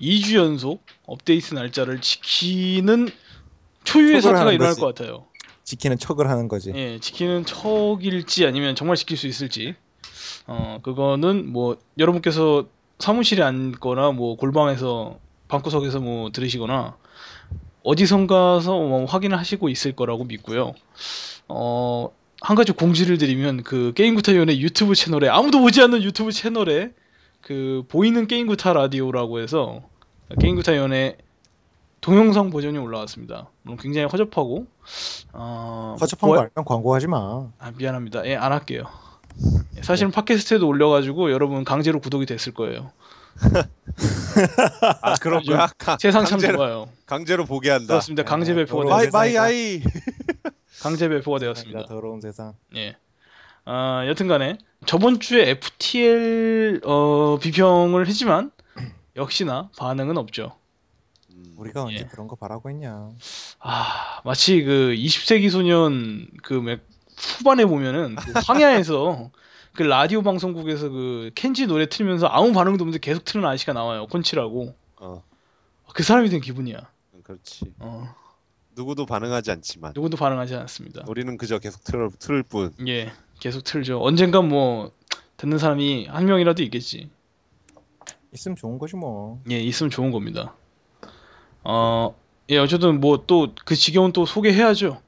2주 연속 업데이트 날짜를 지키는 초유의 사태가 일어날 거지. 것 같아요. 지키는 척을 하는 거지. 예, 지키는 척일지 아니면 정말 지킬 수 있을지. 어, 그거는 뭐 여러분께서 사무실에 앉거나 뭐 골방에서 방구석에서 뭐 들으시거나 어디선가서 뭐 확인을 하시고 있을 거라고 믿고요. 어, 한 가지 공지를 드리면 그 게임구타위원회 유튜브 채널에 아무도 보지 않는 유튜브 채널에 그 보이는 게임구타 라디오라고 해서 게임구타위원회 동영상 버전이 올라왔습니다. 물론 굉장히 허접하고 어, 허접한 뭐- 거 알면 광고하지 마. 아, 미안합니다. 예, 안 할게요. 예, 사실은 팟캐스트에도 올려가지고 여러분 강제로 구독이 됐을 거예요. 아 그런 거야? 가, 세상 참 강제로, 좋아요. 강제로 보게 한다. 그렇습니다. 강제 배포가 더러운 마이 되었습니다. 마이. 아이. 강제 배포가 되었습니다. 더러운 세상. 예. 아, 여튼간에 저번 주에 FTL 어, 비평을 했지만 역시나 반응은 없죠. 음, 우리가 언제 예. 그런 거 바라고 했냐. 아, 마치 그 20세기 소년 그 맥- 후반에 보면은 그 황야에서 그 라디오 방송국에서 그 켄지 노래 틀면서 아무 반응도 없는데 계속 틀은 아저씨가 나와요. 콘치라고. 어, 그 사람이 된 기분이야. 그렇지. 어, 누구도 반응하지 않지만 누구도 반응하지 않았습니다. 우리는 그저 계속 틀을, 틀을 뿐. 예, 계속 틀죠. 언젠간 뭐 듣는 사람이 한 명이라도 있겠지. 있으면 좋은 거지 뭐. 예, 있으면 좋은 겁니다. 어, 예, 어쨌든 뭐 또 그 지겨운 또 소개해야죠.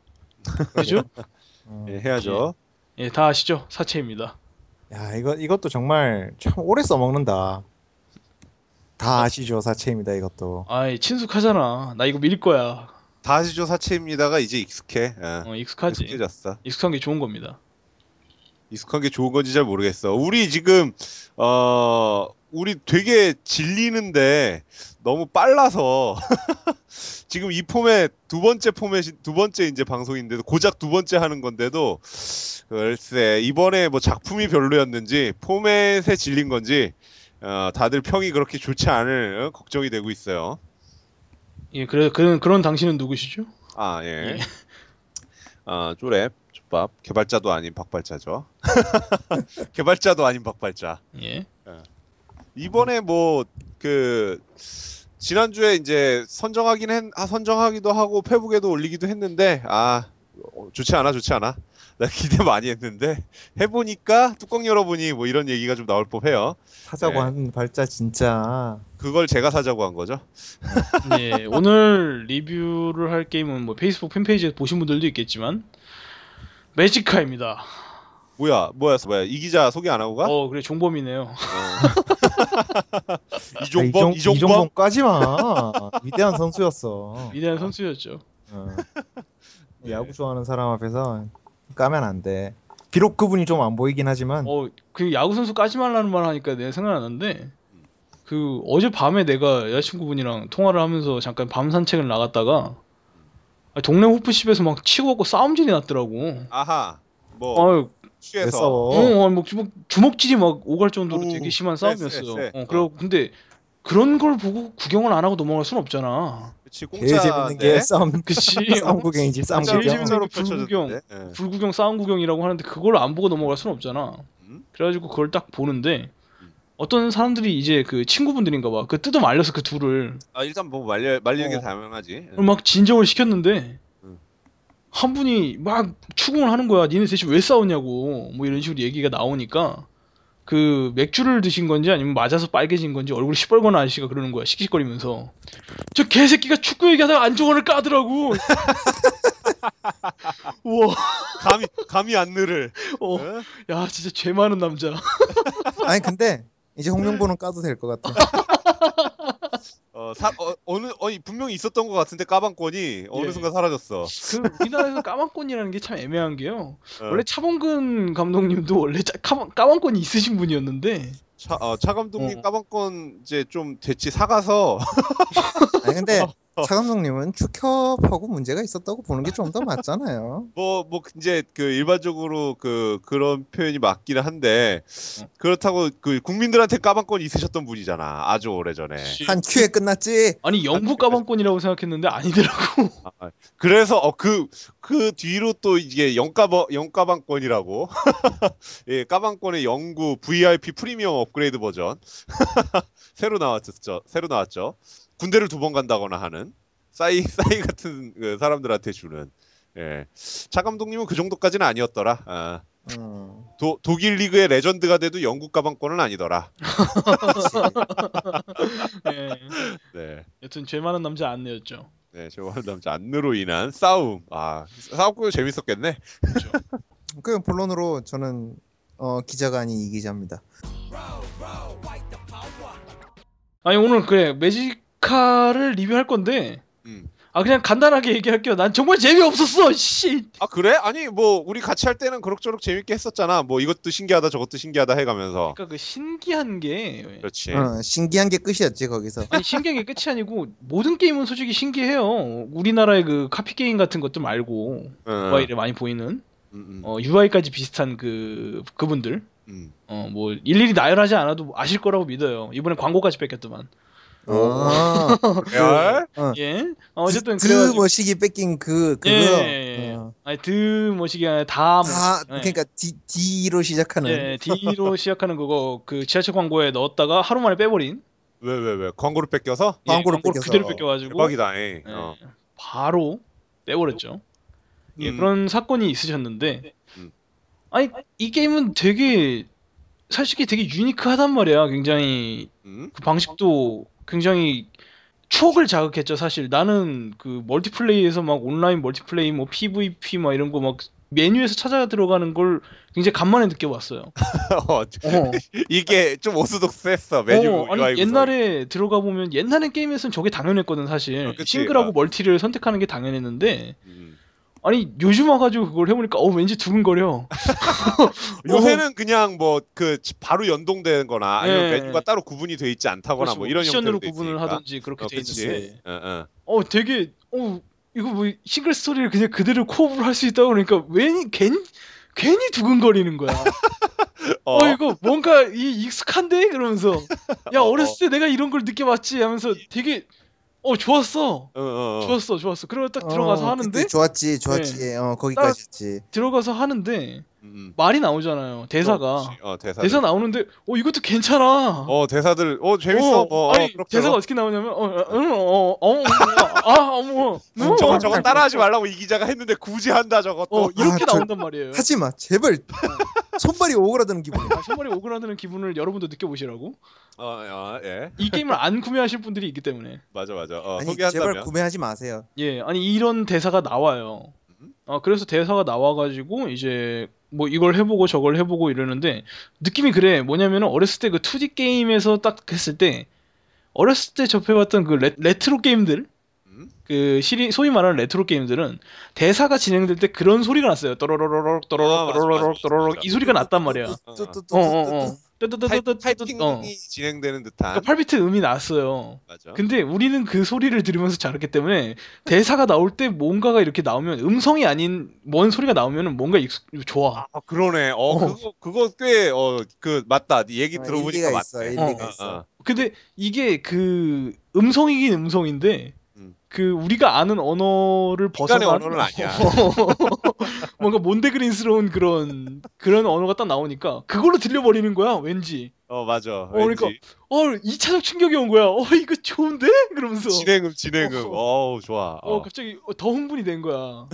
그죠? 어. 예, 해야죠. 예, 다 아시죠? 사채입니다. 야 이거 이것도 정말 참 오래 써먹는다. 다 아시죠 사체입니다 이것도. 아이, 친숙하잖아. 나 이거 밀 거야. 다시죠 사체입니다가 이제 익숙해. 예. 어, 익숙하지. 익숙해졌어. 익숙한 게 좋은 겁니다. 익숙한 게 좋은 건지 잘 모르겠어. 우리 지금 어 우리 되게 질리는데 너무 빨라서 지금 이 포맷 두 번째 포맷이 두 번째 이제 방송인데도 고작 두 번째 하는 건데도 글쎄 이번에 뭐 작품이 별로였는지 포맷에 질린 건지 어, 다들 평이 그렇게 좋지 않을 어, 걱정이 되고 있어요. 예, 그래, 그런, 그런 당신은 누구시죠? 아 예. 예. 아 쪼랩 족밥 개발자도 아닌 박발자죠. 개발자도 아닌 박발자. 예. 이번에 뭐 그 지난주에 이제 선정하긴 했, 아, 선정하기도 하고 페북에도 올리기도 했는데 아 어, 좋지 않아 좋지 않아 나 기대 많이 했는데 해보니까 뚜껑 열어보니 뭐 이런 얘기가 좀 나올 법해요 사자고 네. 하는 발자 진짜. 그걸 제가 사자고 한 거죠 예, 오늘 리뷰를 할 게임은 뭐 페이스북 팬페이지에 보신 분들도 있겠지만 매지카입니다. 뭐야 뭐야 뭐야 이 기자 소개 안 하고 가 어, 그래 종범이네요. 어. 아, 이종범 이종- 이종범 이종범 까지 마. 위대한 선수였어. 위대한 선수였죠. 어. 네. 야구 좋아하는 사람 앞에서 까면 안 돼. 비록 그분이 좀 안 보이긴 하지만 어, 그 야구 선수 까지 말라는 말 하니까 내가 생각나는데 그 어제 밤에 내가 여자친구분이랑 통화를 하면서 잠깐 밤 산책을 나갔다가 아, 동네 호프집에서 막 치고 갖고 싸움질이 났더라고. 아하 뭐 어, 왜 취해서 싸워? 어, 어, 뭐 주먹, 주먹질이 막 오갈 정도로 오, 되게 심한 쎄, 싸움이었어요. 쎄, 쎄. 어, 그리고 근데 그런 걸 보고 구경을 안 하고 넘어갈 순 없잖아. 그치 제일 재밌는 게 싸움 그치. 싸움 구경이지 싸움 구경. 불구경. 예. 불구경 싸움 구경이라고 하는데 그걸 안 보고 넘어갈 순 없잖아. 음? 그래가지고 그걸 딱 보는데 음. 어떤 사람들이 이제 그 친구분들인가 봐. 그 뜯어 말려서 그 둘을 아 일단 뭐 말려 말리는 게 어. 당연하지 막 진정을 시켰는데 음. 한 분이 막 추궁을 하는 거야. 니네 셋이 왜 싸웠냐고. 뭐 이런 식으로 얘기가 나오니까 그 맥주를 드신 건지 아니면 맞아서 빨개진 건지 얼굴이 시뻘건 아저씨가 그러는 거야. 씩씩거리면서 저 개새끼가 축구 얘기하다가 안정환을 까더라고. 우와. 감히 감히 안 늘을 어. 어? 야 진짜 죄 많은 남자. 아니 근데 이제 홍명보는 까도 될 것 같아. 어, 사, 어, 어느 어이 분명히 있었던 것 같은데 까방권이 어느 예. 순간 사라졌어. 그 우리나라에서 까만권이라는 게 참 애매한 게요. 어, 원래 차범근 감독님도 원래 짜, 까만, 까만권이 있으신 분이었는데 차, 어, 차 감독님 어. 까방권 이제 좀 대치 사가서 아니 근데 차 감독님은 축협하고 문제가 있었다고 보는 게 좀 더 맞잖아요. 뭐, 뭐, 이제, 그, 일반적으로 그, 그런 표현이 맞기는 한데, 어. 그렇다고, 그, 국민들한테 까방권이 있으셨던 분이잖아. 아주 오래 전에. 한 큐에 끝났지. 아니 영국 까만권이라고 생각했는데 아니더라고. 아, 그래서, 어, 그, 그 뒤로 또 이게 영까방, 영까방권이라고. 예, 까방권의 영구 VIP 프리미엄 업그레이드 버전. 새로 나왔었죠. 새로 나왔죠. 군대를 두 번 간다거나 하는, 싸이, 싸이 같은 그 사람들한테 주는. 예. 차 감독님은 그 정도까지는 아니었더라. 아. 음. 도, 독일 리그의 레전드가 돼도 영국 가방권은 아니더라. 예. 네. 여튼 죄 많은 남자 안내였죠. 네, 저와 남자 안느로 인한 싸움. 아, 싸움도 재밌었겠네. 그 본론으로 저는 어, 기자가 아닌 이 기자입니다. 아니 오늘 그래 매 지카를 리뷰할 건데 음. 아 그냥 간단하게 얘기할게요. 난 정말 재미없었어. 씨. 아, 그래? 아니, 뭐, 우리 같이 할 때는 그럭저럭 재밌게 했었잖아. 뭐, 이것도 신기하다, 저것도 신기하다 해가면서. 그러니까 그 신기한 게 그렇지. 어, 신기한 게 끝이었지 거기서. 아니 신기한 게 끝이 아니고 모든 게임은 솔직히 신기해요. 우리나라의 그 카피 게임 같은 것들 말고 응, UI를 많이 보이는 음, 음, 어, UI까지 비슷한 그 그분들 음. 어뭐 일일이 나열하지 않아도 아실 거라고 믿어요. 이번에 광고까지 뺏겼더만. 아, 레알? 어. 예. 어, 어쨌든 그 그래가지고 머시기 뺏긴 그 그거. 예, 예, 예. 어. 아니 드 뭐시기 아니라 다다 뭐- 예. 그러니까 D D로 시작하는. 예, D로 시작하는 그거 그 지하철 광고에 넣었다가 하루 만에 빼버린 왜, 왜, 왜? 광고를 뺏겨서? 예, 광고를 광고를 뺏겨서. 그대로 뺏겨가지고 대박이다, 에. 예, 어. 바로 빼버렸죠. 예, 음. 그런 사건이 있으셨는데 음. 아니 이 게임은 되게 솔직히 되게 유니크하단 말이야. 굉장히 음? 그 방식도 굉장히 추억을 자극했죠. 사실 나는 그 멀티플레이에서 막 온라인 멀티플레이 뭐 PVP 막 이런 거 막 메뉴에서 찾아 들어가는 걸 굉장히 간만에 느껴봤어요. 어, 어. 이게 좀 오스독스했어, 메뉴 어, 아니. 옛날에 들어가 보면 옛날에 게임에서는 저게 당연했거든 사실 어. 싱글하고 아. 멀티를 선택하는 게 당연했는데 음. 아니 요즘 와가지고 그걸 해보니까 어 왠지 두근거려 요새는 그냥 뭐 그 바로 연동되는 거나 아니면 예. 메뉴가 따로 구분이 돼 있지 않다거나 그렇지, 뭐 이런 형태로 돼 구분을 있으니까. 하든지 그렇게 어, 돼. 있는데 어, 어. 어 되게 어 이거 뭐 싱글 스토리를 그냥 그대로 코업을 할 수 있다고 그러니까 왠 괜히 괜히 두근거리는 거야. 어, 이거 뭔가 이 익숙한데 그러면서 야 어, 어렸을 때 내가 이런 걸 느껴봤지 하면서 되게 어 좋았어. 어, 어, 어. 좋았어, 좋았어. 그리고 딱 들어가서 어, 하는데 그때 좋았지, 좋았지. 어 거기까지였지. 들어가서 하는데 음, 말이 나오잖아요. 대사가 그렇지. 어, 대사. 대사 나오는데 어 이것도 괜찮아. 어, 대사들. 어, 재밌어. 어, 뭐, 아니 어, 그렇죠. 대사가 어떻게 나오냐면 어어어어아 어머 음, 저거 저거 따라하지 말라고 이 기자가 했는데 굳이 한다 저것도. 어 이렇게 아, 저- 나온단 말이에요. 하지 마, 제발. 손발이 오그라드는 기분이야. 아, 손발이 오그라드는 기분을 여러분도 느껴보시라고. 어, 어, 예. 이 게임을 안 구매하실 분들이 있기 때문에. 맞아, 맞아. 어, 아니 소개한다면. 제발 구매하지 마세요. 예, 아니 이런 대사가 나와요. 음? 어, 그래서 대사가 나와가지고 이제 뭐 이걸 해보고 저걸 해보고 이러는데 느낌이 그래. 뭐냐면은 어렸을 때 그 2D 게임에서 딱 했을 때 어렸을 때 접해봤던 그 레, 레트로 게임들 음? 그 시리 소위 말하는 레트로 게임들은 대사가 진행될 때 그런 소리가 났어요. 또로로로록 아, 또로록. 이 소리가 났단 말이야. 어어어. 타이핑이 어. 진행되는 듯한. 그러니까 8비트 음이 났어요. 맞아. 근데 우리는 그 소리를 들으면서 자랐기 때문에 대사가 나올 때 뭔가가 이렇게 나오면 음성이 아닌 뭔 소리가 나오면 뭔가 익숙, 좋아. 아, 그러네. 어, 어. 그거 그거 꽤 어 그 맞다. 네 얘기 어, 들어보니까 일리가 있어. 일리가 어, 있어. 어. 근데 이게 그 음성이긴 음성인데 음. 그 우리가 아는 언어를 벗어난 언어는 아니야. 뭔가 몬데그린스러운 그런 그런 언어가 딱 나오니까 그걸로 들려버리는 거야 왠지 어, 맞아. 그러니까 왠지. 어 2차적 충격이 온 거야 어 이거 좋은데 그러면서 진행음 진행음. 어 우, 좋아. 어 어. 갑자기 어, 더 흥분이 된 거야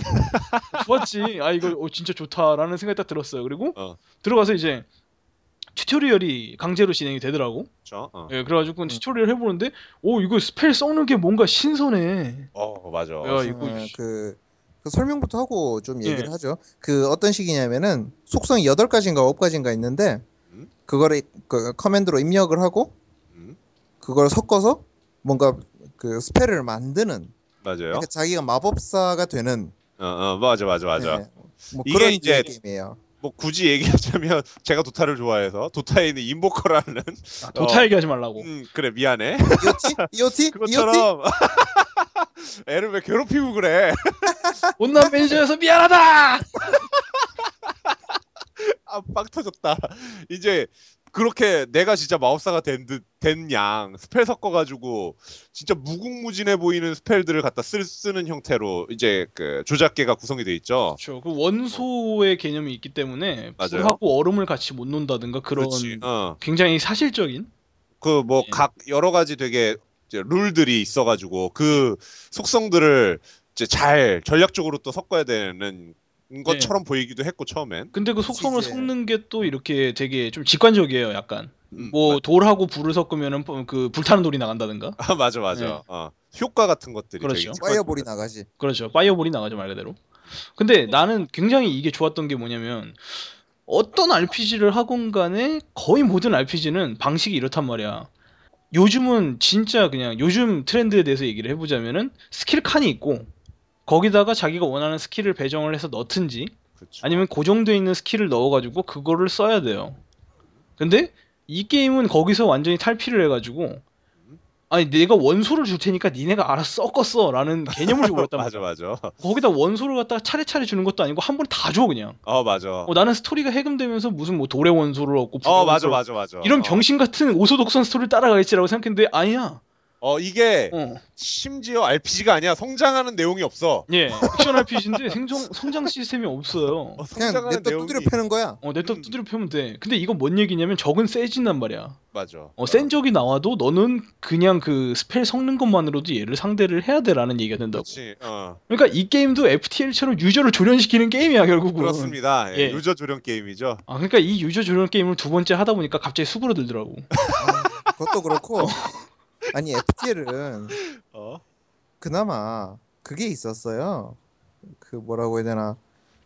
좋았지 아 이거 어, 진짜 좋다라는 생각이 딱 들었어요 그리고 어. 들어가서 이제 tutorial이 강제로 진행이 되더라고 그렇죠? 어. 예 그래가지고 tutorial 해보는데 오 이거 spell 섞는 게 뭔가 신선해 어, 맞아. 야 이거 어, 그, 그 설명부터 하고 좀 얘기를 예. 하죠. 그 어떤 식이냐면은 속성이 8가지인가 9 가지인가 있는데 음? 그거를 그 command로 입력을 하고 음, 그걸 섞어서 뭔가 그 spell을 만드는 맞아요. 그러니까 자기가 마법사가 되는 어, 어, 맞아, 맞아, 맞아. 네, 뭐 이게 그런 이제- 게임이에요. 뭐 굳이 얘기하자면 제가 도타를 좋아해서 도타에 있는 인보커라는 아, 도타 얘기하지 말라고. 음, 그래 미안해 이오티? 그것처럼 애를 왜 괴롭히고 그래 못난 매니저여서 미안하다. 아빵 터졌다 이제 그렇게 내가 진짜 마법사가 된 듯 된 양 spell 섞어가지고 진짜 무궁무진해 보이는 spell들을 갖다 쓸, 쓰는 형태로 이제 그 조작계가 구성이 돼 있죠 그렇죠. 그 원소의 개념이 있기 때문에 맞아요. 불하고 얼음을 같이 못 넣는다든가 그런 그렇지 어. 굉장히 사실적인 그뭐 예. 각 여러 가지 되게 이제 룰들이 있어가지고 그 속성들을 이제 잘 전략적으로 또 섞어야 되는 것처럼 보이기도 했고 처음엔 근데 그 속성을 이제- 섞는 게 또 이렇게 되게 좀 직관적이에요, 약간. 음, 뭐 돌하고 불을 섞으면은 그 불타는 돌이 나간다든가. 아 맞아 맞아 네. 어. 효과 같은 것들이 그렇죠. 되게 fireball이 나가지. 그렇죠. fireball이 나가죠 말 그대로. 근데 나는 굉장히 이게 좋았던 게 뭐냐면 어떤 RPG를 하건 간에 거의 모든 RPG는 방식이 이렇단 말이야. 요즘은 진짜 그냥 요즘 트렌드에 대해서 얘기를 해보자면은 스킬 칸이 있고 거기다가 자기가 원하는 스킬을 배정을 해서 넣든지 그렇죠. 아니면 고정되어 있는 스킬을 넣어가지고 그거를 써야 돼요. 근데 이 게임은 거기서 완전히 탈피를 해가지고 아니 내가 원소를 줄 테니까 니네가 알아서 섞었어 라는 개념을 줘버렸단 맞아 말이야. 맞아 거기다 원소를 갖다가 차례차례 주는 것도 아니고 한 번에 다 줘 그냥. 어 맞아 어, 나는 스토리가 해금되면서 무슨 뭐 돌의 원소를 얻고 어 맞아 맞아 맞아 이런 어. 병신 같은 orthodox한 스토리를 따라가겠지라고 생각했는데 아니야. 어 이게 어. 심지어 RPG가 아니야 성장하는 내용이 없어 예. 액션 RPG인데 생성 성장 시스템이 없어요. 어, 그냥 성장하는 냅다 내용이 두드려 패는 거야. 어, 냅다 음. 두드려 패면 돼. 근데 이건 뭔 얘기냐면 적은 세진단 말이야. 맞아 어, 센 적이 나와도 너는 그냥 그 spell 섞는 것만으로도 얘를 상대를 해야 돼라는 얘기가 된다고. 그렇지 어 그러니까 이 게임도 FTL처럼 유저를 조련시키는 게임이야 결국은. 그렇습니다 예, 예. 유저 조련 게임이죠 아 그러니까 이 유저 조련 게임을 두 번째 하다 보니까 갑자기 수그러들더라고. 아, 그것도 그렇고 아니 FTL은 어 그나마 그게 있었어요. 그 뭐라고 해야 되나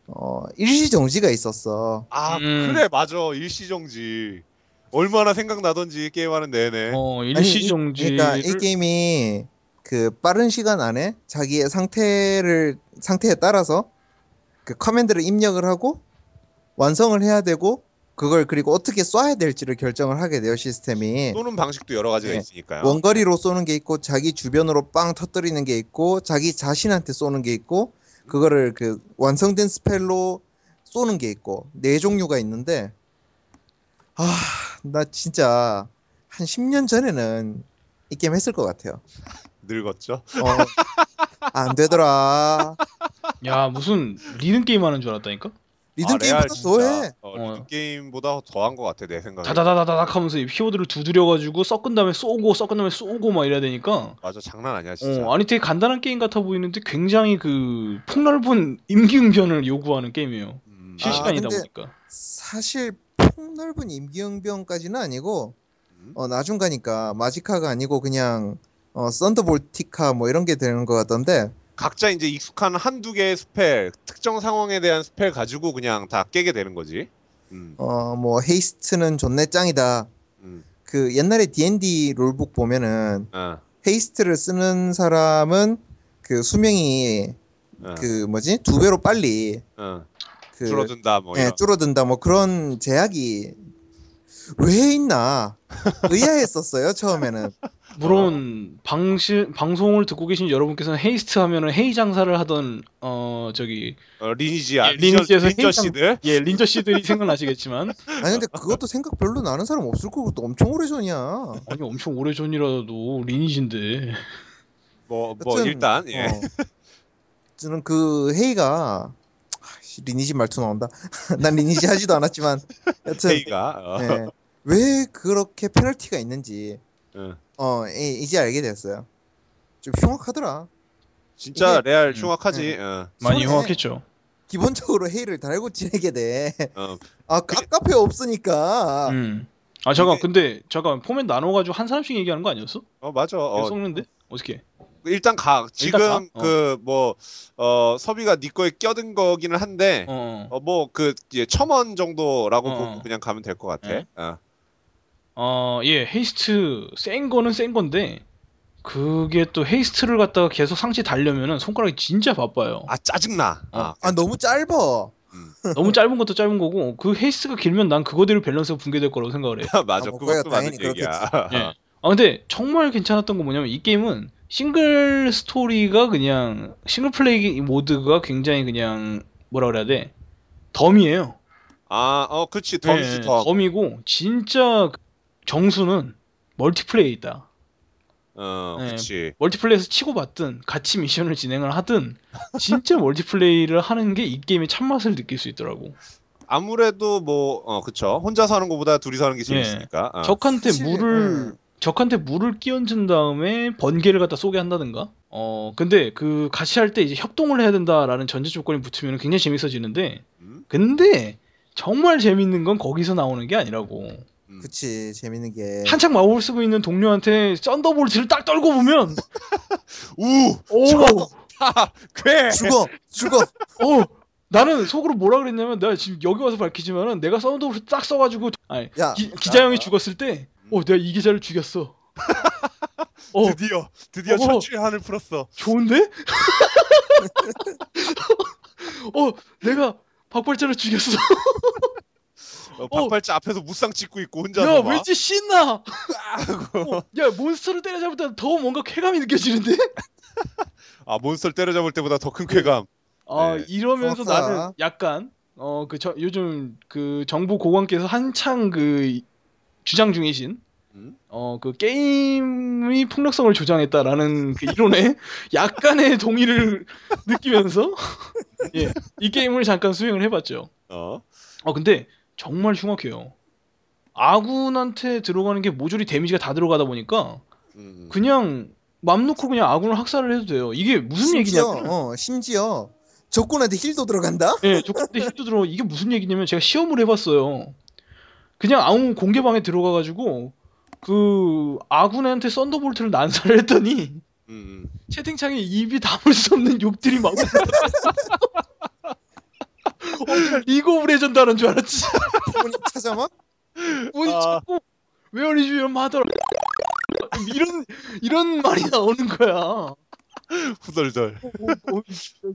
어 일시 정지가 있었어. 아 음. 그래 맞아 일시정지 얼마나 생각나던지 게임하는 내내 어 일시정지를 그러니까 이 게임이 그 빠른 시간 안에 자기의 상태를 상태에 따라서 그 커맨드를 입력을 하고 완성을 해야 되고 그걸 그리고 어떻게 쏴야 될지를 결정을 하게 돼요 시스템이. 쏘는 방식도 여러 가지가 네. 있으니까요 원거리로 쏘는 게 있고 자기 주변으로 빵 터뜨리는 게 있고 자기 자신한테 쏘는 게 있고 그거를 그 완성된 spell로 쏘는 게 있고 네 종류가 있는데 아 나 진짜 한 10년 전에는 이 게임 했을 것 같아요. 늙었죠 어, 안 되더라. 야 무슨 리듬 게임 하는 줄 알았다니까. 리듬 아, 게임보다. 더해. 어, 어. 리듬 게임보다 더한 것 같아 내 생각에 다다다다닥 하면서 이 키보드를 두드려가지고 섞은 다음에 쏘고 섞은 다음에 쏘고 막 이래야 되니까. 맞아 장난 아니야 진짜 어, 아니 되게 간단한 게임 같아 보이는데 굉장히 그 폭넓은 임기응변을 요구하는 게임이에요. 음, 실시간이다 근데- 보니까. 사실 폭넓은 임기응변까지는 아니고 음. 어, 나중 가니까 마지카가 아니고 그냥 어, 썬더볼티카 뭐 이런 게 되는 것 같던데 각자 이제 익숙한 한두 개의 spell 특정 상황에 대한 spell 가지고 그냥 다 깨게 되는 거지. 음, 어, 뭐 haste는 존내 짱이다. 음, 그 옛날에 D&D rulebook 보면은 어, haste를 쓰는 사람은 그 수명이 어, 그 뭐지? 두 배로 빨리 어, 그 줄어든다 뭐 예, 줄어든다 뭐 그런 제약이 왜 있나? 의아했었어요 처음에는. 물론 방시, 방송을 듣고 계신 여러분께서는 haste 하면은 헤이 장사를 하던 어 저기 어, 리니지야 예, 리니지에서 린저씨들? 예 린저씨들이 생각나시겠지만. 아니 근데 그것도 생각 별로 나는 사람 없을 거고 또 엄청 오래 전이야. 아니 엄청 오래 전이라도 리니지인데. 뭐뭐 여튼, 일단 예. 어, 저는 그 헤이가 아, 씨, 리니지 말투 나온다. 난 리니지 하지도 않았지만. 여튼 헤이가 어, 예, 왜 그렇게 페널티가 있는지 어. 어 이- 이제 알게 됐어요 좀 흉악하더라 진짜 이게- 레알 음, 흉악하지 어, 많이 흉악했죠. 기본적으로 헤이를 달고 지내게 돼. 어, 아, 깝깝해 없으니까. 음. 아 잠깐 이게- 근데 잠깐 포맷 나눠가지고 한 사람씩 얘기하는 거 아니었어? 어 맞아 어, 썩는데 어떻게? 일단 가 지금 일단 가? 어. 그뭐 어, 섭이가 네 거에 껴든 거기는 한데 어. 어. 어뭐그 이제 천원 정도라고 어. 보고 그냥 가면 될 것 같아. 네. 어. 어, 예, 헤이스트 센 거는 센 건데 그게 또 헤이스트를 갖다가 계속 상체 달려면은 손가락이 진짜 바빠요. 아 짜증나. 아, 아 너무 짧어. 너무 짧은 것도 짧은 거고 그 헤이스트가 길면 난 그거대로 밸런스가 붕괴될 거라고 생각을 해요. 맞아. 아, 뭐 그것도 그거야 맞는 얘기야. 예. 아 근데 정말 괜찮았던 건 뭐냐면 이 게임은 싱글 스토리가 그냥 싱글 플레이 모드가 굉장히 그냥 뭐라 그래야 돼 덤이에요. 아, 어, 그렇지. 덤이지 예, 덤. 덤이고 진짜 정수는 멀티플레이에 있다. 어, 네. 그렇지. 멀티플레이에서 치고받든 같이 미션을 진행을 하든 진짜 멀티플레이를 하는 게 이 게임의 참맛을 느낄 수 있더라고. 아무래도 뭐, 어, 그쵸. 혼자서 하는 것보다 둘이서 하는 게 재밌으니까. 어. 적한테 사실, 물을 예. 적한테 물을 끼얹은 다음에 번개를 갖다 쏘게 한다든가. 어 근데 그 같이 할 때 이제 협동을 해야 된다라는 전제 조건이 붙으면 굉장히 재밌어지는데 음? 근데 정말 재밌는 건 거기서 나오는 게 아니라고. 음. 그치 재밌는 게. 한창 마법을 쓰고 있는 동료한테 thunderbolt를 딱 떨궈 보면 우! 오, 하! 괴! 죽어 죽어. 어 나는 속으로 뭐라 그랬냐면 내가 지금 여기 와서 밝히지만은 내가 thunderbolt 딱 써가지고 아니 야 기, 기자 형이 죽었을 때 어 내가 이 기자를 죽였어. 어 드디어, 드디어 어. 천추의 한을 풀었어. 좋은데? 어, 내가 박발자를 죽였어. 어, 박발자 앞에서 무쌍 찍고 있고 혼자서 야, 막. 왠지 신나. 어, 야, 몬스터를 때려잡을 때는 더 뭔가 쾌감이 느껴지는데? 아, 몬스터를 때려잡을 때보다 더 큰 쾌감. 아, 네. 이러면서 부럽다. 나는 약간 어, 그 저, 요즘 그 정부 고관께서 한창 그 주장 중이신 음? 어, 그 게임의 폭력성을 조장했다라는 그 이론에 약간의 동의를 느끼면서 예, 이 게임을 잠깐 수행을 해봤죠. 어? 어 근데 정말 흉악해요. 아군한테 들어가는 게 모조리 데미지가 다 들어가다 보니까 음. 그냥 맘 놓고 그냥 아군을 학살을 해도 돼요. 이게 무슨 심지어 얘기냐면 어 심지어 적군한테 힐도 들어간다. 예, 조건대 힐도 들어 이게 무슨 얘기냐면 제가 시험을 해봤어요. 그냥 아무 공개방에 들어가가지고 그 아군한테 thunderbolt를 난사를 했더니 음, 음. 채팅창에 입에 담을 수 없는 욕들이 막 어, 그냥 League of Legends 하는 줄 알았지. 부모님 찾아마. 문이 아. 자꾸 where is your mother 이런 이런 말이 나오는 거야. 후덜덜. 어, 어,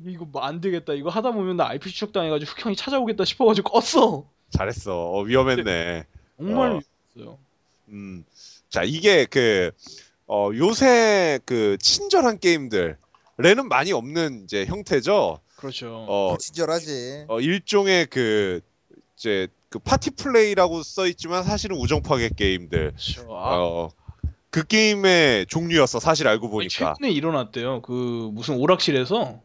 이거 뭐 안 되겠다. 이거 하다 보면 나 IP 추적 당해가지고 흑형이 찾아오겠다 싶어가지고 껐어. 잘했어. 어, 위험했네. 정말 어. 미웠어요. 음. 자, 이게 그, 어, 요새 그 친절한 게임들에는 많이 없는 이제 형태죠. 그렇죠. 어, 친절하지. 어, 일종의 그, 이제 그 파티 플레이라고 써 있지만 사실은 우정 파괴 게임들. 그렇죠. 아, 어, 그 게임의 종류였어. 사실 알고 아니, 보니까. 최근에 일어났대요. 그 무슨 오락실에서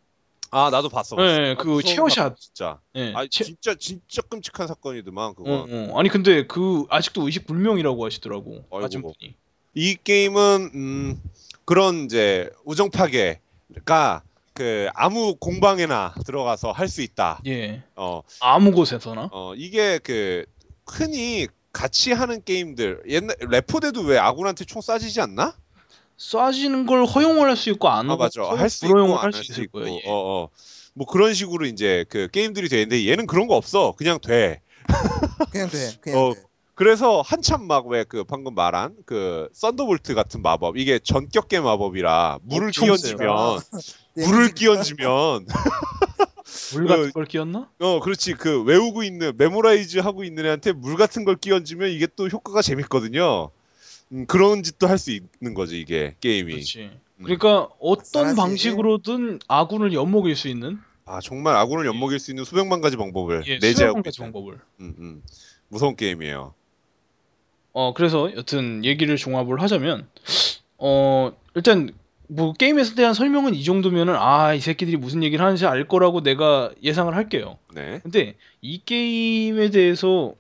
아, 나도 봤어. 봤어. 네, 그 체어샷. 진짜. 예, 아, 채- 진짜 진짜 끔찍한 사건이더만 그거. 어, 어. 아니 근데 그 아직도 의식 불명이라고 하시더라고. 아이고. 맞은 분이. 이 게임은 음, 그런 이제 우정 파괴가 그 아무 공방에나 들어가서 할 수 있다. 예. 어, 아무 곳에서나. 어 이게 그 흔히 같이 하는 게임들 옛날 레포대도 왜 아군한테 총 쏴지지 않나? 쏴지는 걸 허용을 할 수 있고 안아 허용- 맞아 할수 불허용을 있고 안할할수수 있을 거예요. 예. 어, 어. 뭐 그런 식으로 이제 그 게임들이 되는데 얘는 그런 거 없어 그냥 돼 그냥 돼. 그냥 어, 돼. 그래서 한참 막 왜 그 방금 말한 그 thunderbolt 같은 마법 이게 전격계 마법이라 물을 끼얹으면 네, 물을 끼얹으면 물 같은 어, 걸 끼웠나? 어 그렇지 그 외우고 있는 memorize 하고 있는 애한테 물 같은 걸 끼얹으면 이게 또 효과가 재밌거든요. 음, 그런 짓도 할 수 있는 거지 이게 게임이. 그렇지. 음. 그러니까 어떤. 방식으로든 아군을 엿먹일 수 있는 아 정말 아군을 엿먹일 수 있는 수백만 가지 방법을 예, 내재하고 수백 가지 있는. 방법을. 음, 음. 무서운 게임이에요. 어 그래서 여튼 얘기를 종합을 하자면 어 일단 뭐 게임에 대한 설명은 이 정도면은 아 이 새끼들이 무슨 얘기를 하는지 알 거라고 내가 예상을 할게요. 네. 근데 이 게임에 대해서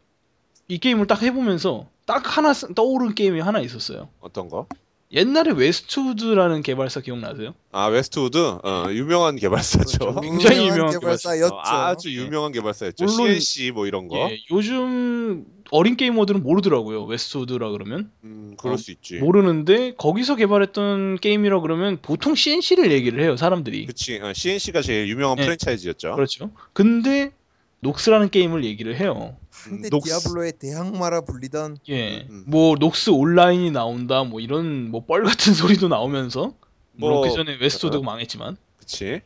이 게임을 딱 해보면서 딱 하나 쓰- 떠오른 게임이 하나 있었어요. 어떤 거? 옛날에 Westwood라는 개발사 기억나세요? 아 Westwood 어, 유명한 개발사죠. 그렇죠. 굉장히 유명한 개발사였죠. 어, 아주 유명한 개발사였죠. 물론- CNC 뭐 이런 거. 예, 요즘 어린 게이머들은 모르더라고요. Westwood라 그러면 음, 그럴 어, 수 있지. 모르는데 거기서 개발했던 게임이라 그러면 보통 CNC를 얘기를 해요 사람들이. 그치. 어, CNC가 제일 유명한 예. 프랜차이즈였죠. 그렇죠. 근데 Nox라는 게임을 얘기를 해요. 한때 Nox. Diablo의 대항마라 불리던 예, 음. 뭐 Nox Online이 나온다, 뭐 이런 뭐 뻘 같은 소리도 나오면서 물론 뭐, 그 전에 Westwood가 어. 망했지만 그치.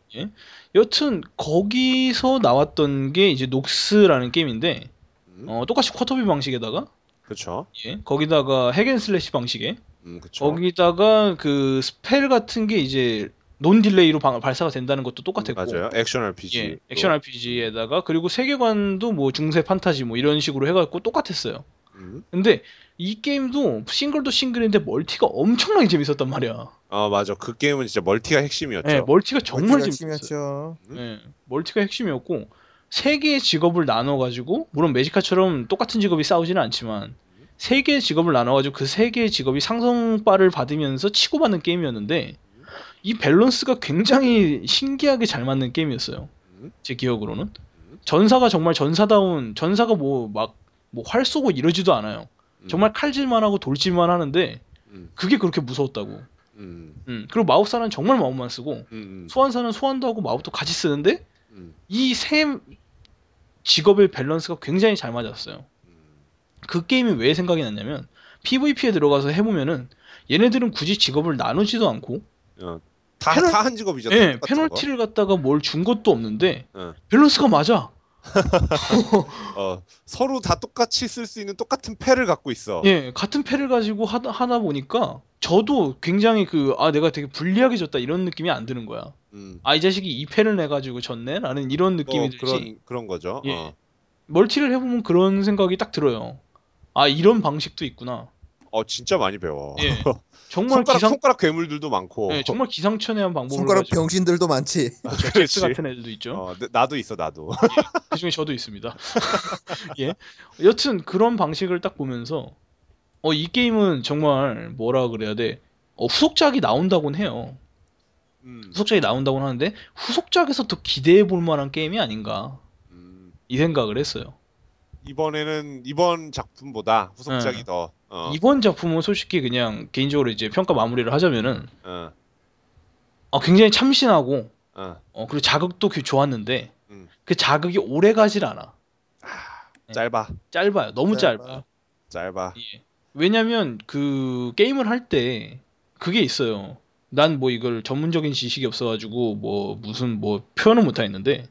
여튼 거기서 나왔던 게 이제 Nox라는 게임인데 음, 어, 똑같이 quarter view 방식에다가 그쵸. 예, 거기다가 hack and slash 방식에 음. 거기다가 그 spell 같은 게 이제 non delay로 방- 발사가 된다는 것도 똑같았고 맞아요. 액션 RPG. 예, 액션 RPG에다가 그리고 세계관도 뭐 중세 판타지 뭐 이런 식으로 해갖고 똑같았어요. 음. 근데 이 게임도 싱글도 싱글인데 멀티가 엄청나게 재밌었단 말이야. 아 맞아. 그 게임은 진짜 멀티가 핵심이었죠. 예, 멀티가 정말 멀티가 재밌었어요. 핵심이었죠. 음? 예, 멀티가 핵심이었고 세 개의 직업을 나눠가지고 물론 Magicka처럼 똑같은 직업이 싸우지는 않지만 세 개의 직업을 나눠가지고 그 세 개의 직업이 상성빨을 받으면서 치고받는 게임이었는데 이 밸런스가 굉장히 신기하게 잘 맞는 게임이었어요. 음? 제 기억으로는 전사가 정말 전사다운 전사가 뭐 막 뭐 활 쏘고 이러지도 않아요. 음. 정말 칼질만 하고 돌질만 하는데 음. 그게 그렇게 무서웠다고. 음. 음, 그리고 마법사는 정말 마법만 쓰고. 소환사는 소환도 하고 마법도 같이 쓰는데 음. 이세 직업의 밸런스가 굉장히 잘 맞았어요. 음. 그 게임이 왜 생각이 났냐면 PVP에 들어가서 해보면은 얘네들은 굳이 직업을 나누지도 않고 어. 다, 한 직업이죠. 예, 페널티를 갖다가 뭘 준 것도 없는데 어. 밸런스가 맞아. 거. 어, 서로 다 똑같이 쓸 수 있는 똑같은 패를 갖고 있어. 예, 같은 패를 가지고 하다, 하다 보니까 저도 굉장히 그 아 내가 되게 불리하게 졌다 이런 느낌이 안 드는 거야. 음. 아 이 자식이 이 패를 내 가지고 졌네? 라는 이런 느낌이 어, 들지. 그런 그런 거죠. 예. 어. 멀티를 해보면 그런 생각이 딱 들어요. 아 이런 방식도 있구나. 어, 진짜 많이 배워. 예. 정말 손가락 기상 손가락 괴물들도 많고. 예, 정말 기상천외한 방법을 손가락 가지고 병신들도 많지. 그렇죠. 같은 애들도 있죠. 어, 나- 나도 있어 나도. 그 중에 저도 있습니다. 예. 여튼 그런 방식을 딱 보면서 어 이 게임은 정말 뭐라 그래야 돼? 어, 후속작이 나온다곤 해요. 음. 후속작이 나온다곤 하는데 후속작에서 더 기대해 볼 만한 게임이 아닌가 음. 이 생각을 했어요. 이번에는 이번 작품보다 후속작이 네. 더 어, 이번 작품은 솔직히 그냥 개인적으로 이제 평가 마무리를 하자면은 어, 어, 굉장히 참신하고 어. 어, 그리고 자극도 그- 좋았는데 음. 그 자극이 오래 가질 않아. 네. 짧아 짧아요. 너무 짧아. 짧아요. 짧아. 예. 왜냐면 그 게임을 할 때 그게 있어요. 난 뭐 이걸 전문적인 지식이 없어가지고 뭐 무슨 뭐 표현을 못 하겠는데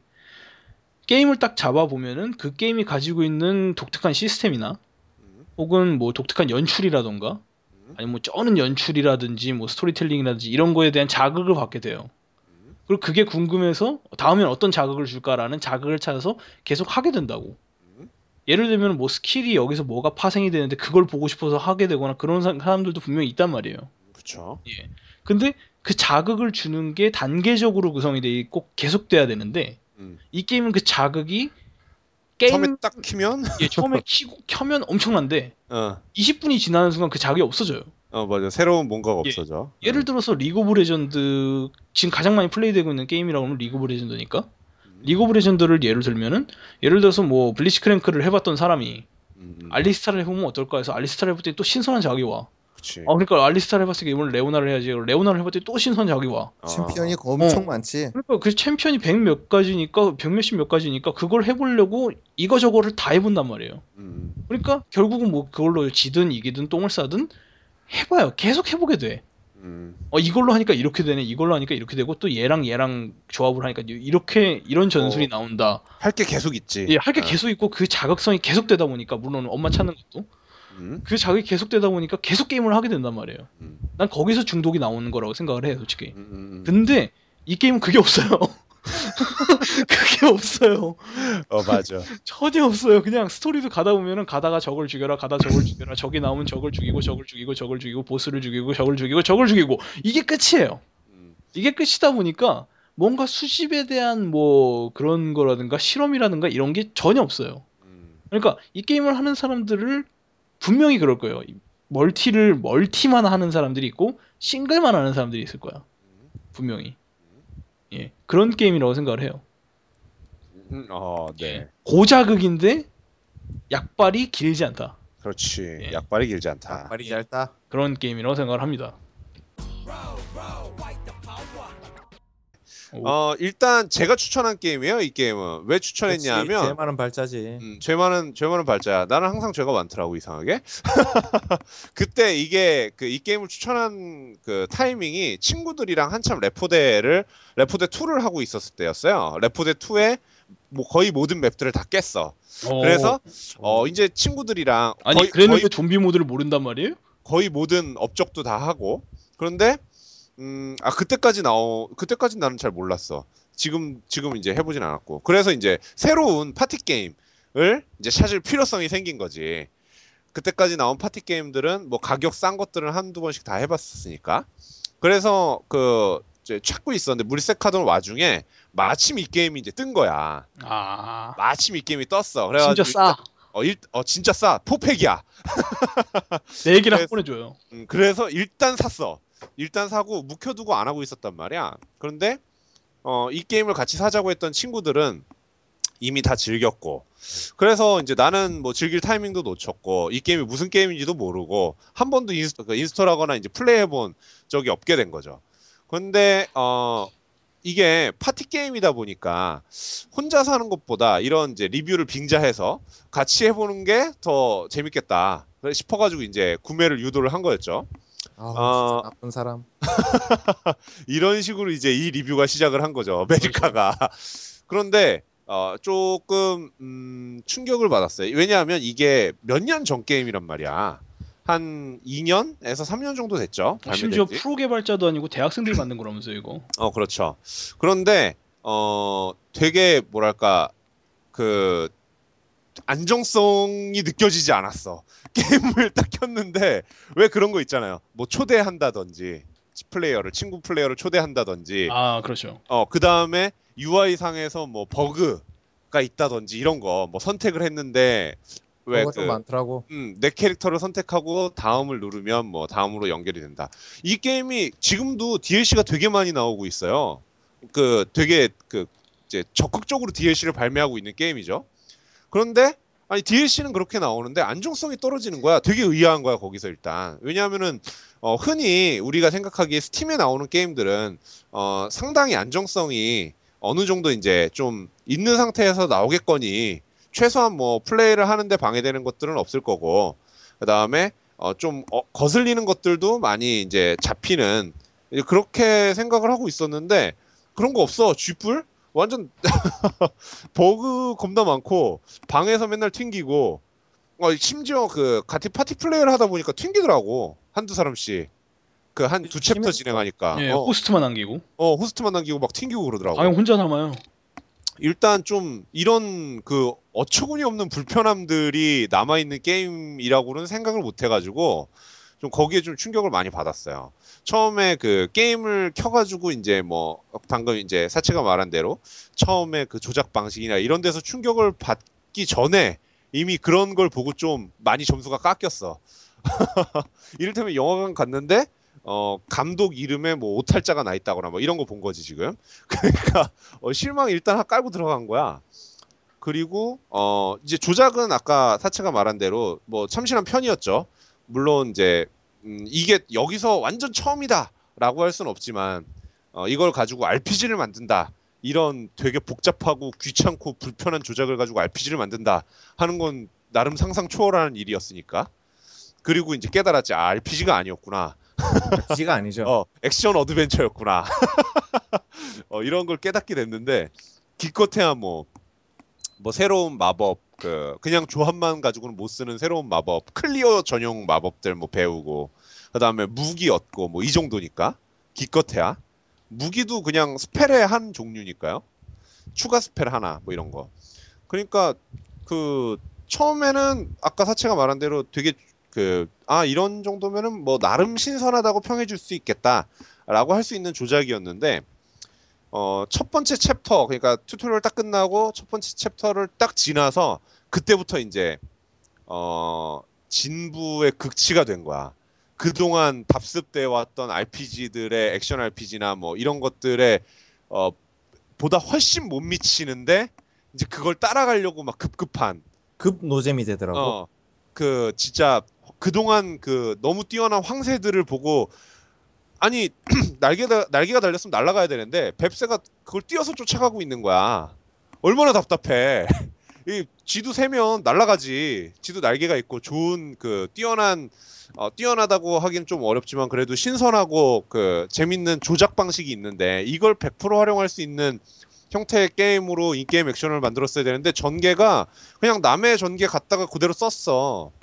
게임을 딱 잡아 보면은 그 게임이 가지고 있는 독특한 시스템이나 음. 혹은 뭐 독특한 연출이라던가 음. 아니면 뭐 쩌는 연출이라든지 뭐 스토리텔링이라든지 이런 거에 대한 자극을 받게 돼요. 그리고 그게 궁금해서 다음엔 어떤 자극을 줄까라는 자극을 찾아서 계속 하게 된다고. 음. 예를 들면 뭐 스킬이 여기서 뭐가 파생이 되는데 그걸 보고 싶어서 하게 되거나 그런 사- 사람들도 분명히 있단 말이에요. 그쵸. 예. 근데 그 자극을 주는 게 단계적으로 구성이 돼 있고 계속돼야 되는데 음. 이 게임은 그 자극이 게임 처음에 딱 키면 예, 처음에 키고 켜면 엄청난데 어, 20분이 지나는 순간 그 자극이 없어져요. 어 맞아 새로운 뭔가가 예. 없어져. 예를 들어서 League of Legends 지금 가장 많이 플레이되고 있는 게임이라고 하면 League of Legends니까 음. League of Legends를 예를 들면은 예를 들어서 뭐 블리츠크랭크를 해봤던 사람이 음, 음. 알리스타를 해보면 어떨까 해서 알리스타를 해볼 때또 신선한 자극이 와. 그치. 아 그러니까 알리스타를 해봤으니까 이번에 레오나를 해야지. 레오나를 때또 신선한 자극이 와. 어. 챔피언이 엄청 어. 많지. 그러니까 그 챔피언이 100몇 가지니까 100 몇십 몇 가지니까 그걸 해보려고 이거저거를 다 해본단 말이에요. 음, 그러니까 결국은 뭐 그걸로 지든 이기든 똥을 싸든 해봐요. 계속 해보게 돼. 음, 어 이걸로 하니까 이렇게 되네. 이걸로 하니까 이렇게 되고 또 얘랑 얘랑 조합을 하니까 이렇게 이런 전술이 어. 나온다. 할 게 계속 있지. 예, 할게 어. 계속 있고 그 자극성이 계속 되다 보니까 물론 엄마 찾는 것도 음, 그 자극이 계속 되다 보니까 계속 게임을 하게 된단 말이에요. 음, 난 거기서 중독이 나오는 거라고 생각을 해, 솔직히. 음, 음. 근데 이 게임은 그게 없어요. 그게 없어요. 어 맞아. 전혀 없어요. 그냥 스토리도 가다 보면은 가다가 저걸 죽여라, 가다 저걸 죽여라, 적이 나오면 저걸 죽이고, 저걸 죽이고, 저걸 죽이고, 보스를 죽이고, 저걸 죽이고, 저걸 죽이고 이게 끝이에요. 음, 이게 끝이다 보니까 뭔가 수집에 대한 뭐 그런 거라든가 실험이라든가 이런 게 전혀 없어요. 음, 그러니까 이 게임을 하는 사람들을 분명히 그럴 거예요. 이 멀티를 멀티만 하는 사람들이 있고 싱글만 하는 사람들이 있을 거야. 분명히. 예. 그런 게임이라고 생각을 해요. 음, 어, 네. 고자극인데 약발이 길지 않다. 그렇지. 예. 약발이 길지 않다. 말이 짧다. 그런 게임이라고 생각을 합니다. 오. 어, 일단 제가 추천한 게임이에요. 이 게임은 왜 추천했냐면 제일 많은 발자지. 음, 죄 많은 죄 많은 발자야. 나는 항상 죄가 많더라고 이상하게. 그때 이게 그 이 게임을 추천한 그 타이밍이 친구들이랑 한참 레포대를 레포대 2를 하고 있었을 때였어요. 레포대 2에 뭐 거의 모든 맵들을 다 깼어. 어. 그래서 어 이제 친구들이랑 아니 거의, 그랬는데 거의, 좀비 모드를 모른단 말이에요? 거의 모든 업적도 다 하고 그런데 음, 아 그때까지 나오 그때까지 나는 잘 몰랐어. 지금 지금 이제 해보진 않았고 그래서 이제 새로운 파티 게임을 이제 찾을 필요성이 생긴 거지. 그때까지 나온 파티 게임들은 뭐 가격 싼 것들은 한두 번씩 다 해봤었으니까. 그래서 그 이제 찾고 있었는데 물색하던 와중에 마침 이 게임이 이제 뜬 거야. 아 마침 이 게임이 떴어. 그래가지고 진짜 싸. 어, 일, 어 진짜 싸. 포팩이야. 내 얘기를 그래서- 한 번에 줘요. 음, 그래서 일단 샀어. 일단 사고 묵혀두고 안 하고 있었단 말이야. 그런데 어, 이 게임을 같이 사자고 했던 친구들은 이미 다 즐겼고 그래서 이제 나는 뭐 즐길 타이밍도 놓쳤고 이 게임이 무슨 게임인지도 모르고 한 번도 install, 그 install하거나 이제 플레이해본 적이 없게 된 거죠. 그런데 어 이게 파티 게임이다 보니까 혼자 사는 것보다 이런 이제 리뷰를 빙자해서 같이 해보는 게 더 재밌겠다 싶어가지고 이제 구매를 유도를 한 거였죠. 아, 어. 나쁜 사람. 이런 식으로 이제 이 리뷰가 시작을 한 거죠. 메리카가. 그런데 어, 조금 음, 충격을 받았어요. 왜냐하면 이게 몇 년 전 게임이란 말이야. 한 2년에서 3년 정도 됐죠. 심지어 발매된 지. 프로 개발자도 아니고 대학생들이 만든 거라면서요 이거. 어, 그렇죠. 그런데 어, 되게 뭐랄까 그 안정성이 느껴지지 않았어. 게임을 딱 켰는데 왜 그런 거 있잖아요. 뭐 초대한다든지 플레이어를 친구 플레이어를 초대한다든지 아 그렇죠. 어, 그 다음에 UI 상에서 뭐 버그가 있다든지 이런 거 뭐 선택을 했는데 왜 그거 그, 좀 많더라고. 음, 내 캐릭터를 선택하고 다음을 누르면 뭐 다음으로 연결이 된다. 이 게임이 지금도 DLC가 되게 많이 나오고 있어요. 그 되게 그 이제 적극적으로 DLC를 발매하고 있는 게임이죠. 그런데 아니 DLC는 그렇게 나오는데 안정성이 떨어지는 거야. 되게 의아한 거야 거기서 일단. 왜냐하면은 어, 흔히 우리가 생각하기에 스팀에 나오는 게임들은 어, 상당히 안정성이 어느 정도 이제 좀 있는 상태에서 나오겠거니 최소한 뭐 플레이를 하는데 방해되는 것들은 없을 거고 그 다음에 어, 좀 어, 거슬리는 것들도 많이 이제 잡히는 그렇게 생각을 하고 있었는데 그런 거 없어 쥐뿔 완전 버그 겁나 많고 방에서 맨날 튕기고 어, 심지어 그 같이 파티 플레이를 하다 보니까 튕기더라고 한두 사람씩 그 한 두 챕터. 진행하니까 예, 어, 호스트만 남기고. 어 호스트만 남기고 막 튕기고 그러더라고 아형 혼자 남아요. 일단 좀 이런 그 어처구니 없는 불편함들이 남아 있는 게임이라고는 생각을 못 해가지고 좀 거기에 좀 충격을 많이 받았어요. 처음에 그 게임을 켜가지고 이제 뭐 방금 이제 사치가 말한 대로 처음에 그 조작 방식이나 이런 데서 충격을 받기 전에 이미 그런 걸 보고 좀 많이 점수가 깎였어. 이를테면 영화관 갔는데 어 감독 이름에 뭐 오탈자가 나 있다거나 뭐 이런 거 본 거지 지금. 그러니까 어, 실망 일단 하- 깔고 들어간 거야. 그리고 어 이제 조작은 아까 사채가 말한 대로 뭐 참신한 편이었죠. 물론 이제 음, 이게 여기서 완전 처음이다라고 할 수는 없지만 어, 이걸 가지고 RPG를 만든다. 이런 되게 복잡하고 귀찮고 불편한 조작을 가지고 RPG를 만든다 하는 건 나름 상상 초월하는 일이었으니까. 그리고 이제 깨달았지. 아, RPG가 아니었구나. 지가 아니죠. 어, 액션 adventure였구나. 어, 이런 걸 깨닫게 됐는데 기껏해야 뭐, 뭐 새로운 마법, 그 그냥 조합만 가지고는 못 쓰는 새로운 마법, clear 전용 마법들 뭐 배우고 그다음에 무기 얻고 뭐 이 정도니까 기껏해야 무기도 그냥 spell의 한 종류니까요. 추가 spell 하나 뭐 이런 거. 그러니까 그 처음에는 아까 사채가 말한 대로 되게 그 아 이런 정도면은 뭐 나름 신선하다고 평해줄 수 있겠다라고 할 수 있는 조작이었는데 어 첫 번째 챕터 그러니까 tutorial 딱 끝나고 첫 번째 chapter를 딱 지나서 그때부터 이제 어 진부의 극치가 된 거야. 그동안 답습돼 왔던 RPG들의 액션 RPG나 뭐 이런 것들에 어 보다 훨씬 못 미치는데 이제 그걸 따라가려고 막 급급한 급 노잼이 되더라고. 어, 그 진짜 그동안 그 너무 뛰어난 황새들을 보고 아니 날개가 날개가 달렸으면 날아가야 되는데 뱁새가 그걸 뛰어서 쫓아가고 있는 거야. 얼마나 답답해. 이 쥐도 세면 날아가지. 쥐도 날개가 있고 좋은 그 뛰어난 어, 뛰어나다고 하긴 좀 어렵지만 그래도 신선하고 그 재밌는 조작 방식이 있는데 이걸 100% 활용할 수 있는 형태의 게임으로 인게임 액션을 만들었어야 되는데 전개가 그냥 남의 전개 갖다가 그대로 썼어.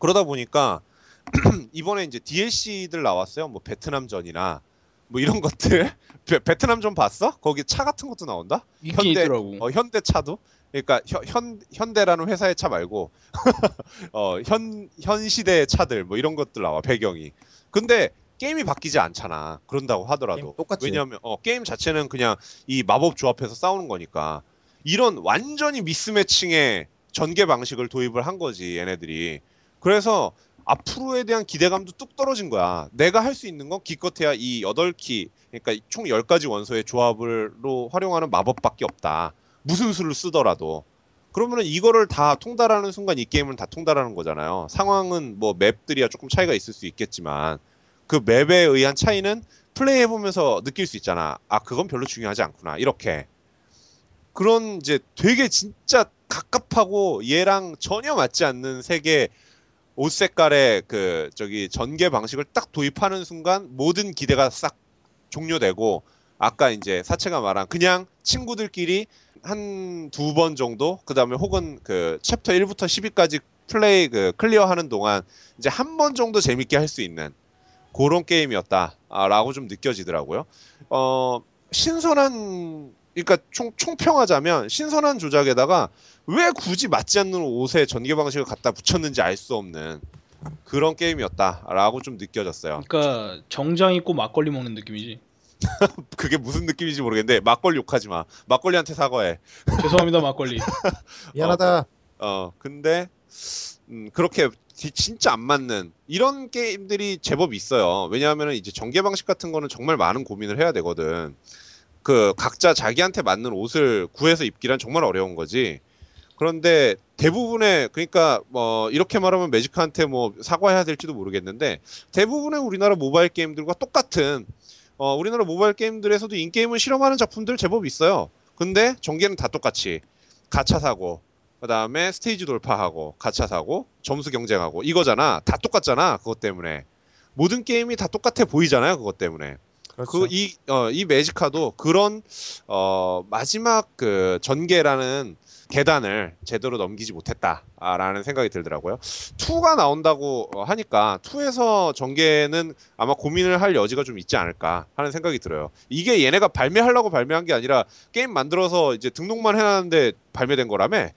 그러다 보니까 이번에 이제 DLC들 나왔어요. 뭐 베트남전이나 뭐 이런 것들. 베, 베트남전 봤어? 거기 차 같은 것도 나온다? 있더라고. 어, 현대 차도? 그러니까 현, 현 현 대라는 회사의 차 말고 어, 현, 현 시대의 차들 뭐 이런 것들 나와 배경이. 근데 게임이 바뀌지 않잖아. 그런다고 하더라도. 왜냐하면 어, 게임 자체는 그냥 이 마법 조합해서 싸우는 거니까. 이런 완전히 미스매칭의 전개 방식을 도입을 한 거지 얘네들이. 그래서 앞으로에 대한 기대감도 뚝 떨어진 거야. 내가 할 수 있는 건 기껏해야 이 8키, 그러니까 총 10가지 원소의 조합으로 활용하는 마법밖에 없다. 무슨 수를 쓰더라도. 그러면은 이거를 다 통달하는 순간 이 게임은 다 통달하는 거잖아요. 상황은 뭐 맵들이야 조금 차이가 있을 수 있겠지만 그 맵에 의한 차이는 플레이해 보면서 느낄 수 있잖아. 아, 그건 별로 중요하지 않구나. 이렇게. 그런 이제 되게 진짜 갑갑하고 얘랑 전혀 맞지 않는 색의 옷 색깔의 그 저기 전개 방식을 딱 도입하는 순간 모든 기대가 싹 종료되고 아까 이제 사채가 말한 그냥 친구들끼리 한 두 번 정도 그다음에 혹은 그 챕터 1부터 10위까지 플레이 그 clear 하는 동안 이제 한 번 정도 재밌게 할 수 있는 그런 게임이었다라고 좀 느껴지더라고요. 어 신선한 그러니까 총 총평하자면 신선한 조작에다가 왜 굳이 맞지 않는 옷에 전개 방식을 갖다 붙였는지 알 수 없는 그런 게임이었다라고 좀 느껴졌어요. 그러니까 정장 입고 막걸리 먹는 느낌이지. 그게 무슨 느낌인지 모르겠는데 막걸리 욕하지 마. 막걸리한테 사과해. 죄송합니다 막걸리. 미안하다. 어 근데 음, 그렇게 지- 진짜 안 맞는 이런 게임들이 제법 있어요. 왜냐하면 이제 전개 방식 같은 거는 정말 많은 고민을 해야 되거든. 그 각자 자기한테 맞는 옷을 구해서 입기란 정말 어려운 거지. 그런데 대부분의 그러니까 뭐 이렇게 말하면 매직한테 뭐 사과해야 될지도 모르겠는데 대부분의 우리나라 모바일 게임들과 똑같은 어 우리나라 모바일 게임들에서도 인게임을 실험하는 작품들 제법 있어요. 근데 전개는 다 똑같이 가차 사고 그다음에 스테이지 돌파하고 가차 사고 점수 경쟁하고 이거잖아. 다 똑같잖아. 그것 때문에 모든 게임이 다 똑같아 보이잖아요. 그것 때문에. 그렇죠. 그이어이 매지카도 그런 어 마지막 그 전개라는 계단을 제대로 넘기지 못했다 라는 생각이 들더라고요. 2가 나온다고 어, 하니까 2에서 전개는 아마 고민을 할 여지가 좀 있지 않을까 하는 생각이 들어요. 이게 얘네가 발매하려고 발매한 게 아니라 게임 만들어서 이제 등록만 해놨는데 발매된 거라며.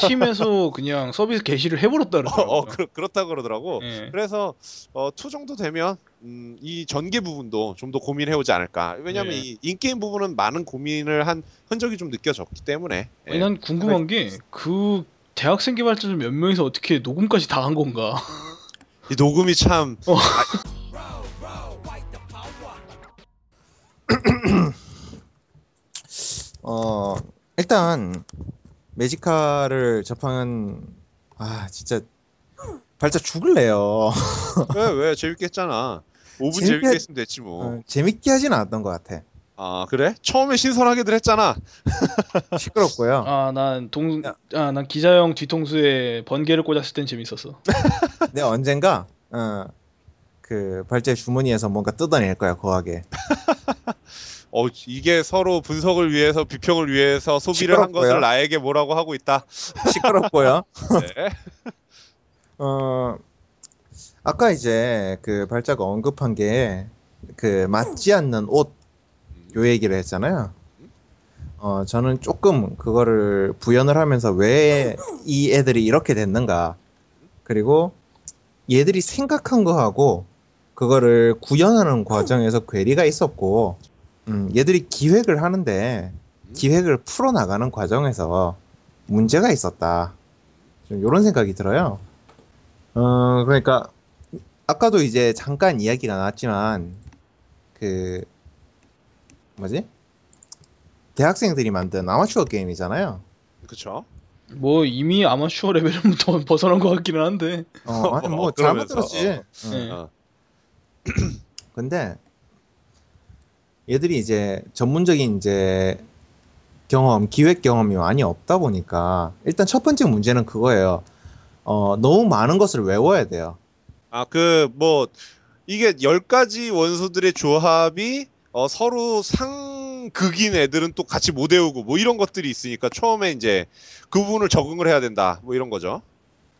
스팀에서 그냥 서비스 게시를 해버렸다 어, 그러더라고. 어 그렇, 그렇 다 그러더라고. 예. 그래서 어, 2 정도 되면 음, 이 전개 부분도 좀 더 고민해 오지 않을까. 왜냐면 네. 이 인게임 부분은 많은 고민을 한 흔적이 좀 느껴졌기 때문에. 예. 난 궁금한 게 그 대학생 개발자들 몇 명이서 어떻게 녹음까지 다 한 건가? 이 녹음이 참 어. 어 일단 매지카를 접한 아 진짜 발자 죽을래요. 왜 왜 재밌게 했잖아. 5분 재밌게 재밌게 했- 했으면 됐지 뭐. 어, 재밌게 하진 않았던 것 같아. 아 그래? 처음에 신선하게들 했잖아. 시끄럽고요. 아난동 야. 아난 기자형 뒤통수에 번개를 꽂았을 땐 재밌었어. 내가 언젠가 어, 그 발제 주머니에서 뭔가 뜯어낼 거야 거하게. 어 이게 서로 분석을 위해서 비평을 위해서 소비를 한 시끄럽고요. 것을 나에게 뭐라고 하고 있다. 시끄럽고요. 네. 어 아까 이제 그 발자가 언급한 게 그 맞지 않는 옷 요 얘기를 했잖아요. 어 저는 조금 그거를 부연을 하면서 왜 이 애들이 이렇게 됐는가 그리고 얘들이 생각한 거하고 그거를 구현하는 과정에서 괴리가 있었고 음, 얘들이 기획을 하는데 기획을 풀어 나가는 과정에서 문제가 있었다. 좀 이런 생각이 들어요. 어, 그러니까 아까도 이제 잠깐 이야기가 나왔지만 그 뭐지? 대학생들이 만든 아마추어 게임이잖아요. 그쵸? 뭐 이미 아마추어 레벨부터 벗어난 것 같기는 한데. 어, 아니 뭐 어, 잘못 들었지. 어. 응. 네. 어. 근데 얘들이 이제 전문적인 이제 경험, 기획 경험이 많이 없다 보니까 일단 첫 번째 문제는 그거예요. 어, 너무 많은 것을 외워야 돼요. 아, 그, 뭐, 이게 10가지 원소들의 조합이 어, 서로 상극인 애들은 또 같이 못 외우고 뭐 이런 것들이 있으니까 처음에 이제 그 부분을 적응을 해야 된다. 뭐 이런 거죠.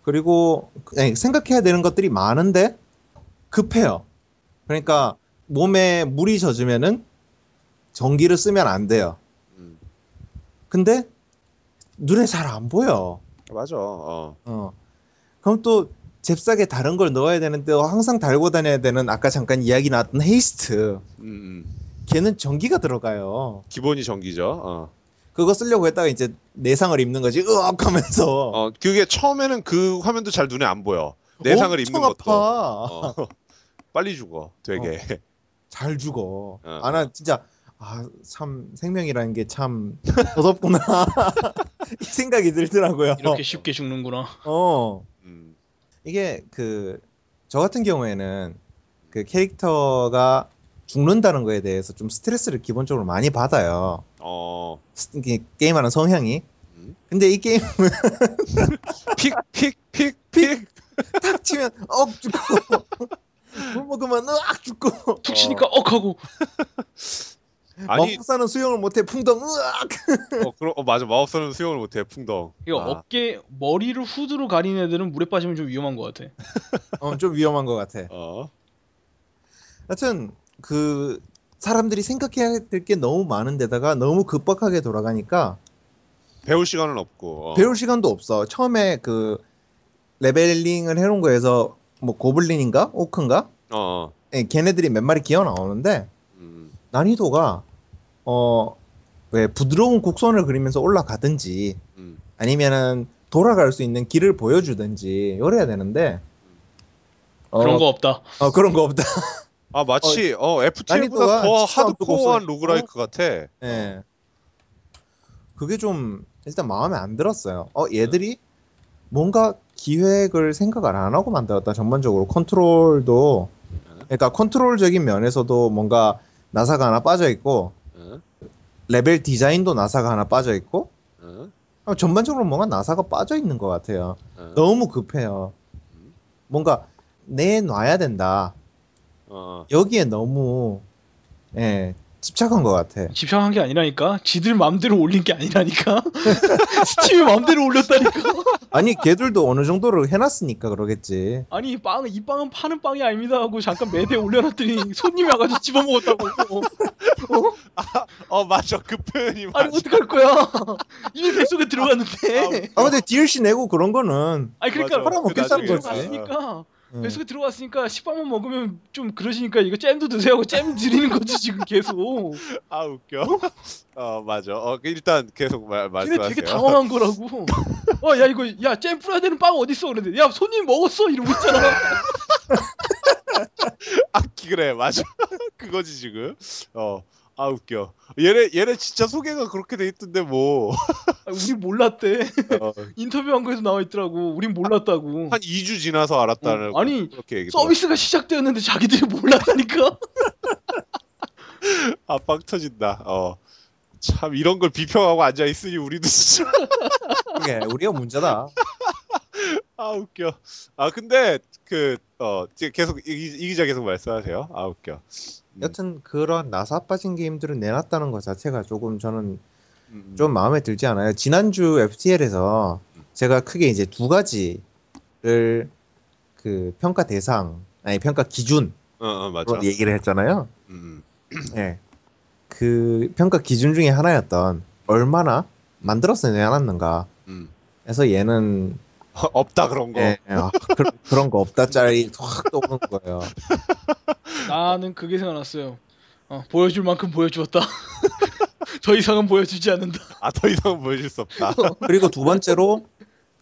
그리고 아니, 생각해야 되는 것들이 많은데 급해요. 그러니까 몸에 물이 젖으면은 전기를 쓰면 안 돼요. 음, 근데 눈에 잘 안 보여. 맞아. 어. 어. 그럼 또 잽싸게 다른 걸 넣어야 되는데 항상 달고 다녀야 되는 아까 잠깐 이야기 나왔던 헤이스트. 음, 음. 걔는 전기가 들어가요. 기본이 전기죠. 어. 그거 쓰려고 했다가 이제 내상을 입는 거지. 으악 하면서. 어, 그게 처음에는 그 화면도 잘 눈에 안 보여. 내상을 입는 엄청 것도. 아파. 어. 빨리 죽어. 되게. 잘 죽어. 어. 아, 나 진짜, 아, 참, 생명이라는 게 참, 더덥구나. 이 생각이 들더라고요. 이렇게 쉽게 죽는구나. 어. 음. 이게 그, 저 같은 경우에는 그 캐릭터가 죽는다는 거에 대해서 좀 스트레스를 기본적으로 많이 받아요. 어. 게임하는 성향이. 음. 근데 이 게임은 픽, 픽, 픽, 픽. 탁 치면 억 죽고, 물 먹으면 으악 죽고, 툭 치니까 억 하고 아니, 마법사는 수영을 못해 풍덩 으악! 어, 그럼, 어, 맞아. 마법사는 수영을 못해. 풍덩. 이거 아. 어깨 머리를 후드로 가린 애들은 물에 빠지면 좀 위험한 것 같아. 어, 좀 위험한 것 같아. 어. 하여튼 그 사람들이 생각해야 될 게 너무 많은데다가 너무 급박하게 돌아가니까 배울 시간은 없고. 어. 배울 시간도 없어. 처음에 그 레벨링을 해놓은 거에서 뭐 고블린인가 오크인가? 어. 예, 걔네들이 몇 마리 기어 나오는데 음. 난이도가 어 왜 부드러운 곡선을 그리면서 올라가든지 음. 아니면은 돌아갈 수 있는 길을 보여주든지 이래야 되는데 어, 그런 거 없다. 어, 그런 거 없다. 아, 마치, 어, FTL보다 난이도가 더. hardcore한 roguelike 같아. 예. 그게 좀 일단 마음에 안 들었어요. 어, 얘들이 뭔가 기획을 생각을 안 하고 만들었다. 전반적으로 컨트롤도 그러니까 컨트롤적인 면에서도 뭔가 나사가 하나 빠져 있고 응? 레벨 디자인도 나사가 하나 빠져 있고 응? 어, 전반적으로 뭔가 나사가 빠져 있는 것 같아요. 응? 너무 급해요. 뭔가 내놔야 된다. 어. 여기에 너무 예, 집착한 것 같아. 집착한 게 아니라니까. 지들 마음대로 올린 게 아니라니까. 스팀이 마음대로 올렸다니까. 아니 걔들도 어느 정도로 해놨으니까 그러겠지. 아니 빵, 이 빵은 파는 빵이 아닙니다 하고 잠깐 매대 올려놨더니 손님이 와가지고 집어먹었다고. 어, 맞아. 그 표현이 맞아. 아니 어떡할 거야. 이미 뱃속에 들어갔는데. 아 근데 DLC 내고 그런 거는 아니 그러니까. 팔아먹겠다는 그 거지. 들어갔으니까 음. 뱃속에 들어갔으니까 식빵만 먹으면 좀 그러시니까 이거 잼도 드세요 하고 잼 드리는 거지 지금 계속. 아, 웃겨. 어, 맞아. 어, 그 일단 계속 말, 말씀하세요. 되게 당황한 거라고. 어 야 이거 야 잼 뿌려야 되는 빵 어디 있어 그랬는데 야 손님 먹었어 이러고 있잖아. 아, 그래. 맞아. 그거지, 지금. 어. 아, 웃겨. 얘네, 얘네 진짜 소개가 그렇게 돼 있던데, 뭐. 아, 우리 몰랐대. 어, 인터뷰한 거에서 나와 있더라고. 우린 몰랐다고. 한 2주 지나서 알았다는. 어, 아니, 서비스가 시작되었는데 자기들이 몰랐다니까. 아, 빵 터진다. 어. 참, 이런 걸 비평하고 앉아 있으니 우리도 진짜. 그게 우리가 문제다. 아, 웃겨. 아, 근데, 그, 어, 지금 계속, 이, 이 기자 계속 말씀하세요. 아, 웃겨. 음, 여튼 그런 나사 빠진 게임들을 내놨다는 것 자체가 조금 저는 음, 좀 마음에 들지 않아요. 지난주 FTL에서 제가 크게 이제 두 가지를 그 평가 대상 아니 평가 기준으로 어, 어, 맞아. 얘기를 했잖아요. 음, 예. 그 평가 기준 중에 하나였던 얼마나 만들어서 내놨는가. 음. 해서 얘는 없다, 그런 거. 예, 예, 아, 그, 런거 없다 짤이 확 떠오르는 거예요. 나는 그게 생각났어요. 어, 보여줄 만큼 보여주었다. 더 이상은 보여주지 않는다. 아, 더 이상은 보여줄 수 없다. 그리고 두 번째로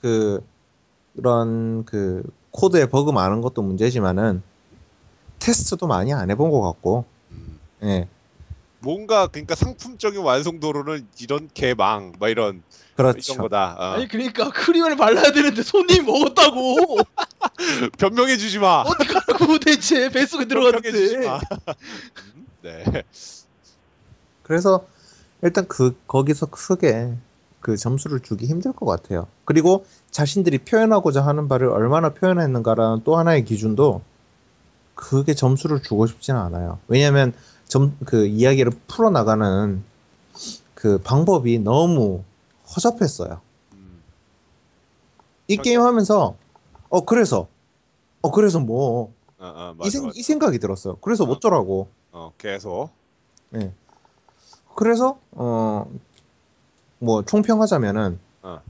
그 그런 그 코드에 버그 많은 것도 문제지만은 테스트도 많이 안 해본 것 같고 음. 예 뭔가, 그러니까 상품적인 완성도로는 이런 개망, 막 이런, 그렇죠 이런 거다. 어. 아니 그러니까 크림을 발라야 되는데 손님이 먹었다고. 변명해 주지 마. 어떡하라고 대체 뱃속에 변명해주지 들어갔는데. 마. 음, 네. 그래서 일단 그 거기서 크게 그 점수를 주기 힘들 것 같아요. 그리고 자신들이 표현하고자 하는 바를 얼마나 표현했는가라는 또 하나의 기준도 그게 점수를 주고 싶지는 않아요. 왜냐하면 점 그 이야기를 풀어 나가는 그 방법이 너무 허접했어요. 음. 이 게임 하면서 어 그래서 어 그래서 뭐이 어, 어, 맞아, 맞아. 생각이 들었어요. 그래서 어. 어쩌라고. 어, 계속. 그래서 어 뭐 총평하자면은 어.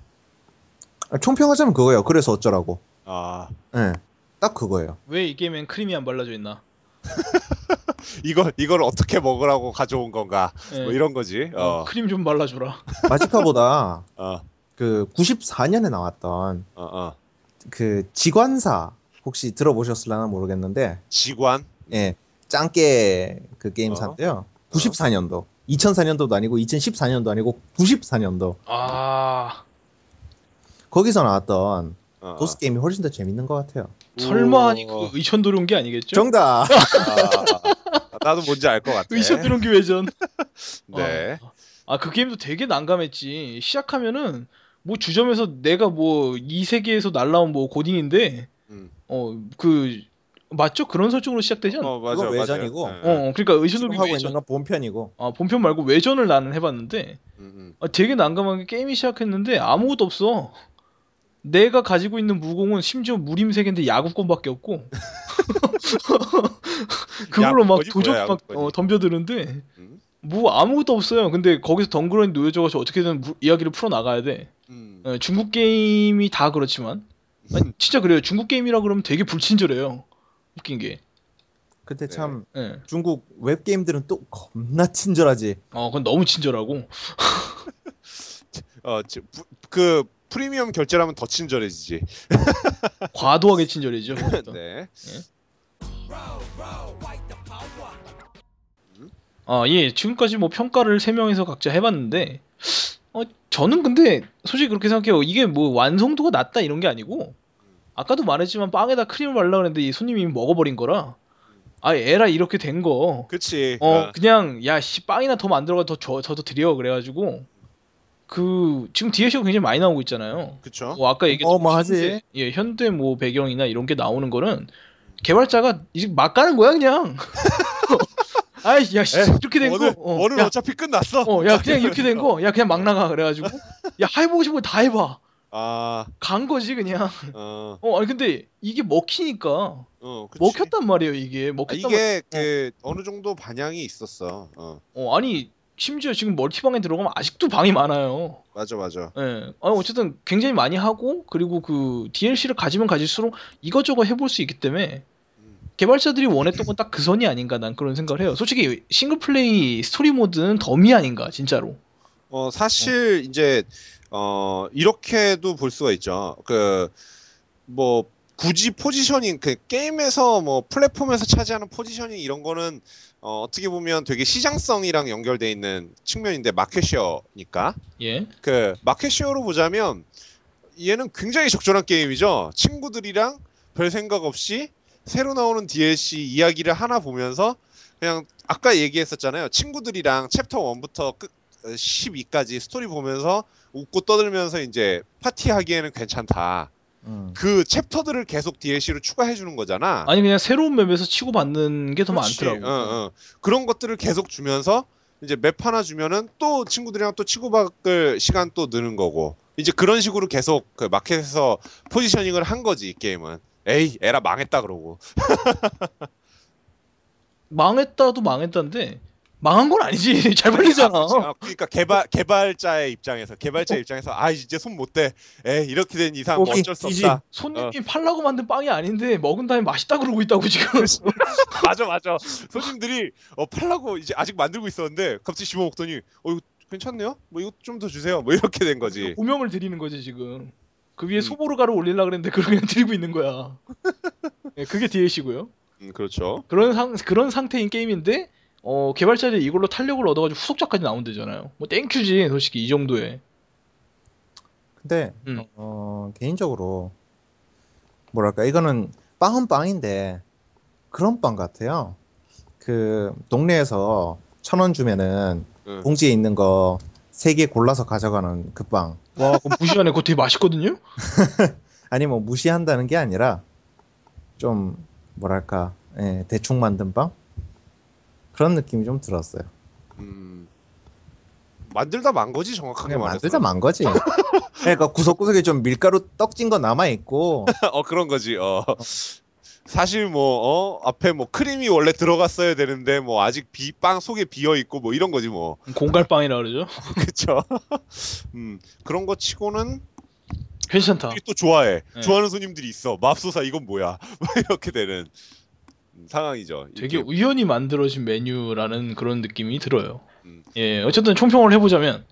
아, 총평하자면 그거예요. 그래서 어쩌라고. 아, 예. 딱 그거예요. 왜 이 게임엔 크림이 안 발라져 있나? 이거 이걸 어떻게 먹으라고 가져온 건가? 예. 뭐 이런 거지. 어, 어, 크림 좀 발라줘라. 마지카보다 어, 그 94년에 나왔던 어, 어. 그 지관사 혹시 들어보셨을라나 모르겠는데 지관. 예. 짱깨 그 어. 게임사인데요. 94년도. 2004년도도 아니고 2014년도 아니고 94년도. 아 거기서 나왔던 어, 어. 도스 게임이 훨씬 더 재밌는 것 같아요. 설마 아니. 그 의천 도룡기 아니겠죠? 정답. 아, 나도 뭔지 알 것 같아. 의천 도룡기 외전. 네. 아그 게임도 되게 난감했지. 시작하면은 뭐 주점에서 내가 뭐 이 세계에서 날라온 뭐 고딩인데 음. 어그 맞죠? 그런 설정으로 시작되지 않나? 어, 맞아. 외전이고. 네, 어, 네. 그러니까 의천도룡기 하고 있는 외전. 건 본편이고. 아 본편 말고 외전을 나는 해봤는데 음, 음. 아, 되게 난감하게 게임이 시작했는데 아무것도 없어. 내가 가지고 있는 무공은 심지어 무림색인데 야구권밖에 없고 그걸로 막 도적 뭐야, 막? 어, 덤벼드는데 음. 뭐 아무것도 없어요. 근데 거기서 덩그러니 놓여져가지고 어떻게든 무- 이야기를 풀어 나가야 돼. 음. 어, 중국 게임이 다 그렇지만 아니, 진짜 그래요. 중국 게임이라 그러면 되게 불친절해요. 웃긴 게. 근데 네. 참 예. 중국 웹 게임들은 또 겁나 친절하지. 어, 그건 너무 친절하고. 어, 그 프리미엄 결제라면 더 친절해지지. 과도하게 친절해죠. 네. 아, 예. 지금까지 뭐 평가를 세 명에서 각자 해봤는데, 어, 저는 근데 솔직히 그렇게 생각해요. 이게 뭐 완성도가 낮다 이런 게 아니고, 아까도 말했지만 빵에다 크림을 발라 그랬는데 이 손님이 먹어버린 거라, 아, 에라 이렇게 된 거, 그치. 어, 그냥, 야, 씨, 빵이나 더 만들어가 더 줘, 저도 드려. 그래가지고, 그, 지금 DLC가 굉장히 많이 나오고 있잖아요. 그쵸. 뭐 아까 얘기했던 어마하지. 현대, 예, 현대 뭐 배경이나 이런 게 나오는 거는 개발자가 이제 막 가는 거야 그냥. 아이 야 씨, 에, 이렇게 된 오늘, 거. 어, 오늘 야, 어차피 끝났어. 어, 야 그냥 이렇게 된 거. 야 그냥 막 나가 그래가지고 야 해보고 싶은 거 다 해봐. 아, 간 거지 그냥. 어, 어 아니 근데 이게 먹히니까 어, 그치. 먹혔단 말이에요 이게. 아, 먹혔단 이게 그 어느 정도 반향이 있었어. 어, 어 아니 심지어 지금 multi방에 들어가면 아직도 방이 많아요. 맞아, 맞아. 예. 아, 어쨌든 굉장히 많이 하고 그리고 그 DLC를 가지면 가질수록 이것저것 해볼 수 있기 때문에 음. 개발자들이 원했던 건 딱 그 선이 아닌가 난 그런 생각을 해요. 솔직히 싱글 플레이 스토리 모드는 덤이 아닌가 진짜로. 어, 사실 이제 어, 이렇게도 볼 수가 있죠. 그 뭐 굳이 포지셔닝 그 게임에서 뭐 플랫폼에서 차지하는 포지셔닝 이런 거는 어, 어떻게 보면 되게 시장성이랑 연결돼 있는 측면인데 마켓쉐어니까 예. 그 마켓쉐어로 보자면 얘는 굉장히 적절한 게임이죠. 친구들이랑 별 생각 없이 새로 나오는 DLC 이야기를 하나 보면서 그냥 아까 얘기했었잖아요. 친구들이랑 챕터 1부터 끝 12까지 스토리 보면서 웃고 떠들면서 이제 파티하기에는 괜찮다. 음. 그 chapter들을 계속 DLC로 추가해 주는 거잖아. 아니 그냥 새로운 map에서 치고 받는 게 더. 많더라고. 어, 어. 그런 것들을 계속 주면서 이제 map 하나 주면은 또 친구들이랑 또 치고받을 시간 또 느는 거고 이제 그런 식으로 계속 그 마켓에서 positioning을 한 거지 이 게임은. 에이 에라 망했다 그러고. 망했다도 망했다는데 망한 건 아니지. 잘 팔리잖아. 아, 그러니까 개발 개발자의 입장에서 개발자 입장에서 아 이제 손 못 대. 에이 이렇게 된 이상 뭐 오케이, 어쩔 수. 없다. 손님이 팔라고 만든 빵이 아닌데 먹은 다음에 맛있다 그러고 있다고 지금. 맞아 맞아. 손님들이 어 팔라고 이제 아직 만들고 있었는데 갑자기 씹어 먹더니 어 이거 괜찮네요. 뭐 이거 좀 더 주세요. 뭐 이렇게 된 거지. 오명을 드리는 거지 지금. 그 위에 음. 소보르가를 올리려 그랬는데 그걸 그냥 드리고 있는 거야. 네, 그게 DLC고요. 음, 그렇죠. 그런 상 그런 상태인 게임인데 어, 개발자들이 이걸로 탄력을 얻어가지고 후속작까지 나온대잖아요. 뭐 땡큐지 솔직히 이 정도에. 근데 음. 어, 개인적으로 뭐랄까 이거는 빵은 빵인데 그런 빵 같아요. 그 동네에서 천 원 주면은 응. 봉지에 있는 거 세 개 골라서 가져가는 그 빵. 와, 그럼 무시하네. 그거 되게 맛있거든요? 아니 뭐 무시한다는 게 아니라 좀 뭐랄까 예, 대충 만든 빵 그런 느낌이 좀 들었어요. 음, 만들다 만 거지 정확하게 말해서. 만들다 만 거지. 그러니까 구석구석에 좀 밀가루 떡진 거 남아 있고 어 그런 거지. 어. 사실 뭐 어, 앞에 뭐 크림이 원래 들어갔어야 되는데 뭐 아직 비, 빵 속에 비어 있고 뭐 이런 거지 뭐. 공갈빵이라 그러죠? 그쵸? 음, 그런 거 치고는 괜찮다. 또 좋아해. 네. 좋아하는 손님들이 있어. 맙소사 이건 뭐야? 뭐 이렇게 되는 음, 상황이죠. 되게 이게 우연히 만들어진 메뉴라는 그런 느낌이 들어요. 음. 예, 어쨌든 총평을 해보자면,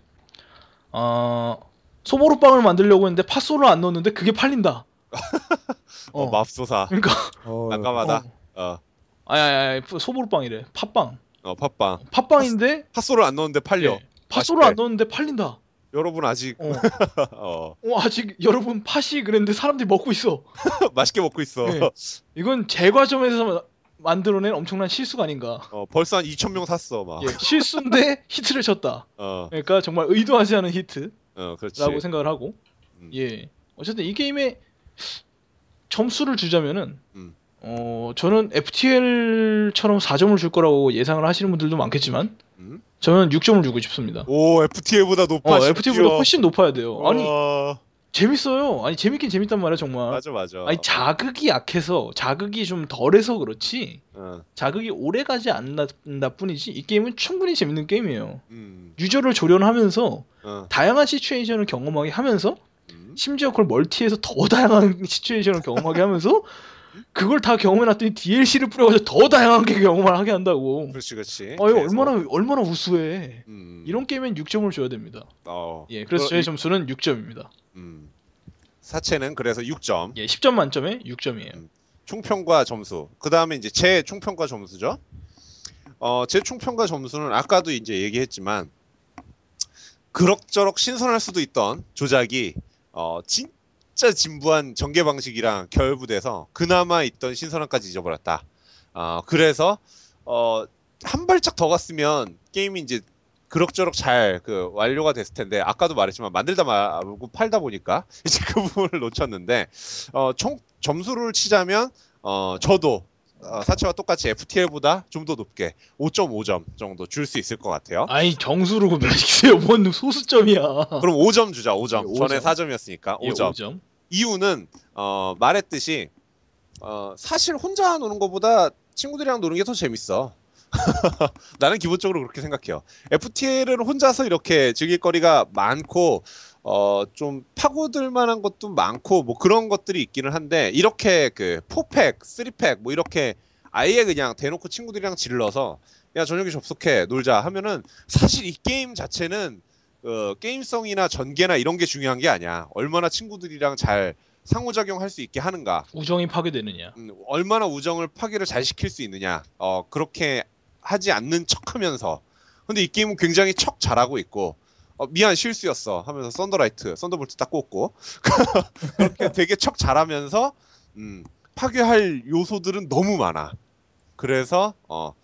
어, 소보루빵을 만들려고 했는데 팥소를 안 넣었는데 그게 팔린다. 어, 맙소사. 그러니까, 어, 난감하다. 어, 아니, 아니, 아니, 소보루빵이래. 팥빵. 어, 팥빵. 팥빵인데, 팥소를 안 넣었는데 팔려. 예, 팥소를. 안 넣었는데 팔린다. 여러분 아직 어, 어, 어, 아직 여러분 팥이 그랬는데 사람들이 먹고 있어. 맛있게 먹고 있어. 예. 이건 제과점에서 마- 만들어낸 엄청난 실수가 아닌가. 어, 벌써 한 2천 명 샀어 막. 예, 실수인데 히트를 쳤다. 어, 그러니까 정말 의도하지 않은 히트라고 어, 그렇지. 생각을 하고, 음. 예. 어쨌든 이 게임에 점수를 주자면은, 음. 어, 저는 FTL처럼 4점을 줄 거라고 예상을 하시는 분들도 많겠지만, 음? 저는 6점을 주고 싶습니다. 오, FTA보다 높아. 어, FT보다 훨씬 높아야 돼요. 아니, 어, 재밌어요. 아니, 재밌긴 재밌단 말이야, 정말. 맞아 맞아. 아니, 자극이 약해서, 자극이 좀 덜해서 그렇지, 어, 자극이 오래 가지 않는다 뿐이지, 이 게임은 충분히 재밌는 게임이에요. 음, 유저를 조련하면서, 어, 다양한 시츄에이션을 경험하게 하면서, 음. 심지어 그걸 멀티해서 더 다양한 시츄에이션을 경험하게 하면서 그걸 다 경험해놨더니 DLC를 뿌려가지고 더 다양하게 경험을 하게 한다고. 그렇지 그렇지. 어, 이거 계속. 얼마나 얼마나 우수해. 음, 이런 게임엔 6점을 줘야 됩니다. 어, 예, 그래서 그- 저의 점수는 6점입니다. 음. 사체는 그래서 6점. 예, 10점 만점에 6점이에요. 음. 총평과 점수. 그 다음에 이제 제 총평과 점수죠. 어, 제 총평과 점수는 아까도 이제 얘기했지만 그럭저럭 신선할 수도 있던 조작이 어, 진 짜 진부한 전개 방식이랑 결부돼서 그나마 있던 신선함까지 잊어버렸다. 어, 그래서 어, 한 발짝 더 갔으면 게임이 이제 그럭저럭 잘 그 완료가 됐을 텐데 아까도 말했지만 만들다 말고 팔다 보니까 이제 그 부분을 놓쳤는데 어, 총 점수를 치자면 어, 저도 어, 사체와 똑같이 FTL보다 좀 더 높게 5.5점 정도 줄 수 있을 것 같아요. 아니 정수로 구별시키세요. 뭔 소수점이야. 그럼 5점 주자. 5점. 예, 전에 5점. 4점이었으니까 예, 5점. 5점. 이유는 어, 말했듯이 어, 사실 혼자 노는 것보다 친구들이랑 노는 게 더 재밌어. 나는 기본적으로 그렇게 생각해요. FTL은 혼자서 이렇게 즐길 거리가 많고 어, 좀 파고들 만한 것도 많고 뭐 그런 것들이 있기는 한데 이렇게 그 4팩, 3팩 뭐 이렇게 아예 그냥 대놓고 친구들이랑 질러서 야 저녁에 접속해 놀자 하면은 사실 이 게임 자체는 어, 게임성이나 전개나 이런 게 중요한 게 아니야. 얼마나 친구들이랑 잘 상호작용할 수 있게 하는가. 우정이 파괴되느냐. 음, 얼마나 우정을 파괴를 잘 시킬 수 있느냐. 어, 그렇게 하지 않는 척 하면서. 근데 이 게임은 굉장히 척 잘하고 있고, 어, 미안, 실수였어. 하면서 thunder light, thunderbolt 딱 꽂고. 그렇게 되게 척 잘하면서, 음, 파괴할 요소들은 너무 많아. 그래서, 어,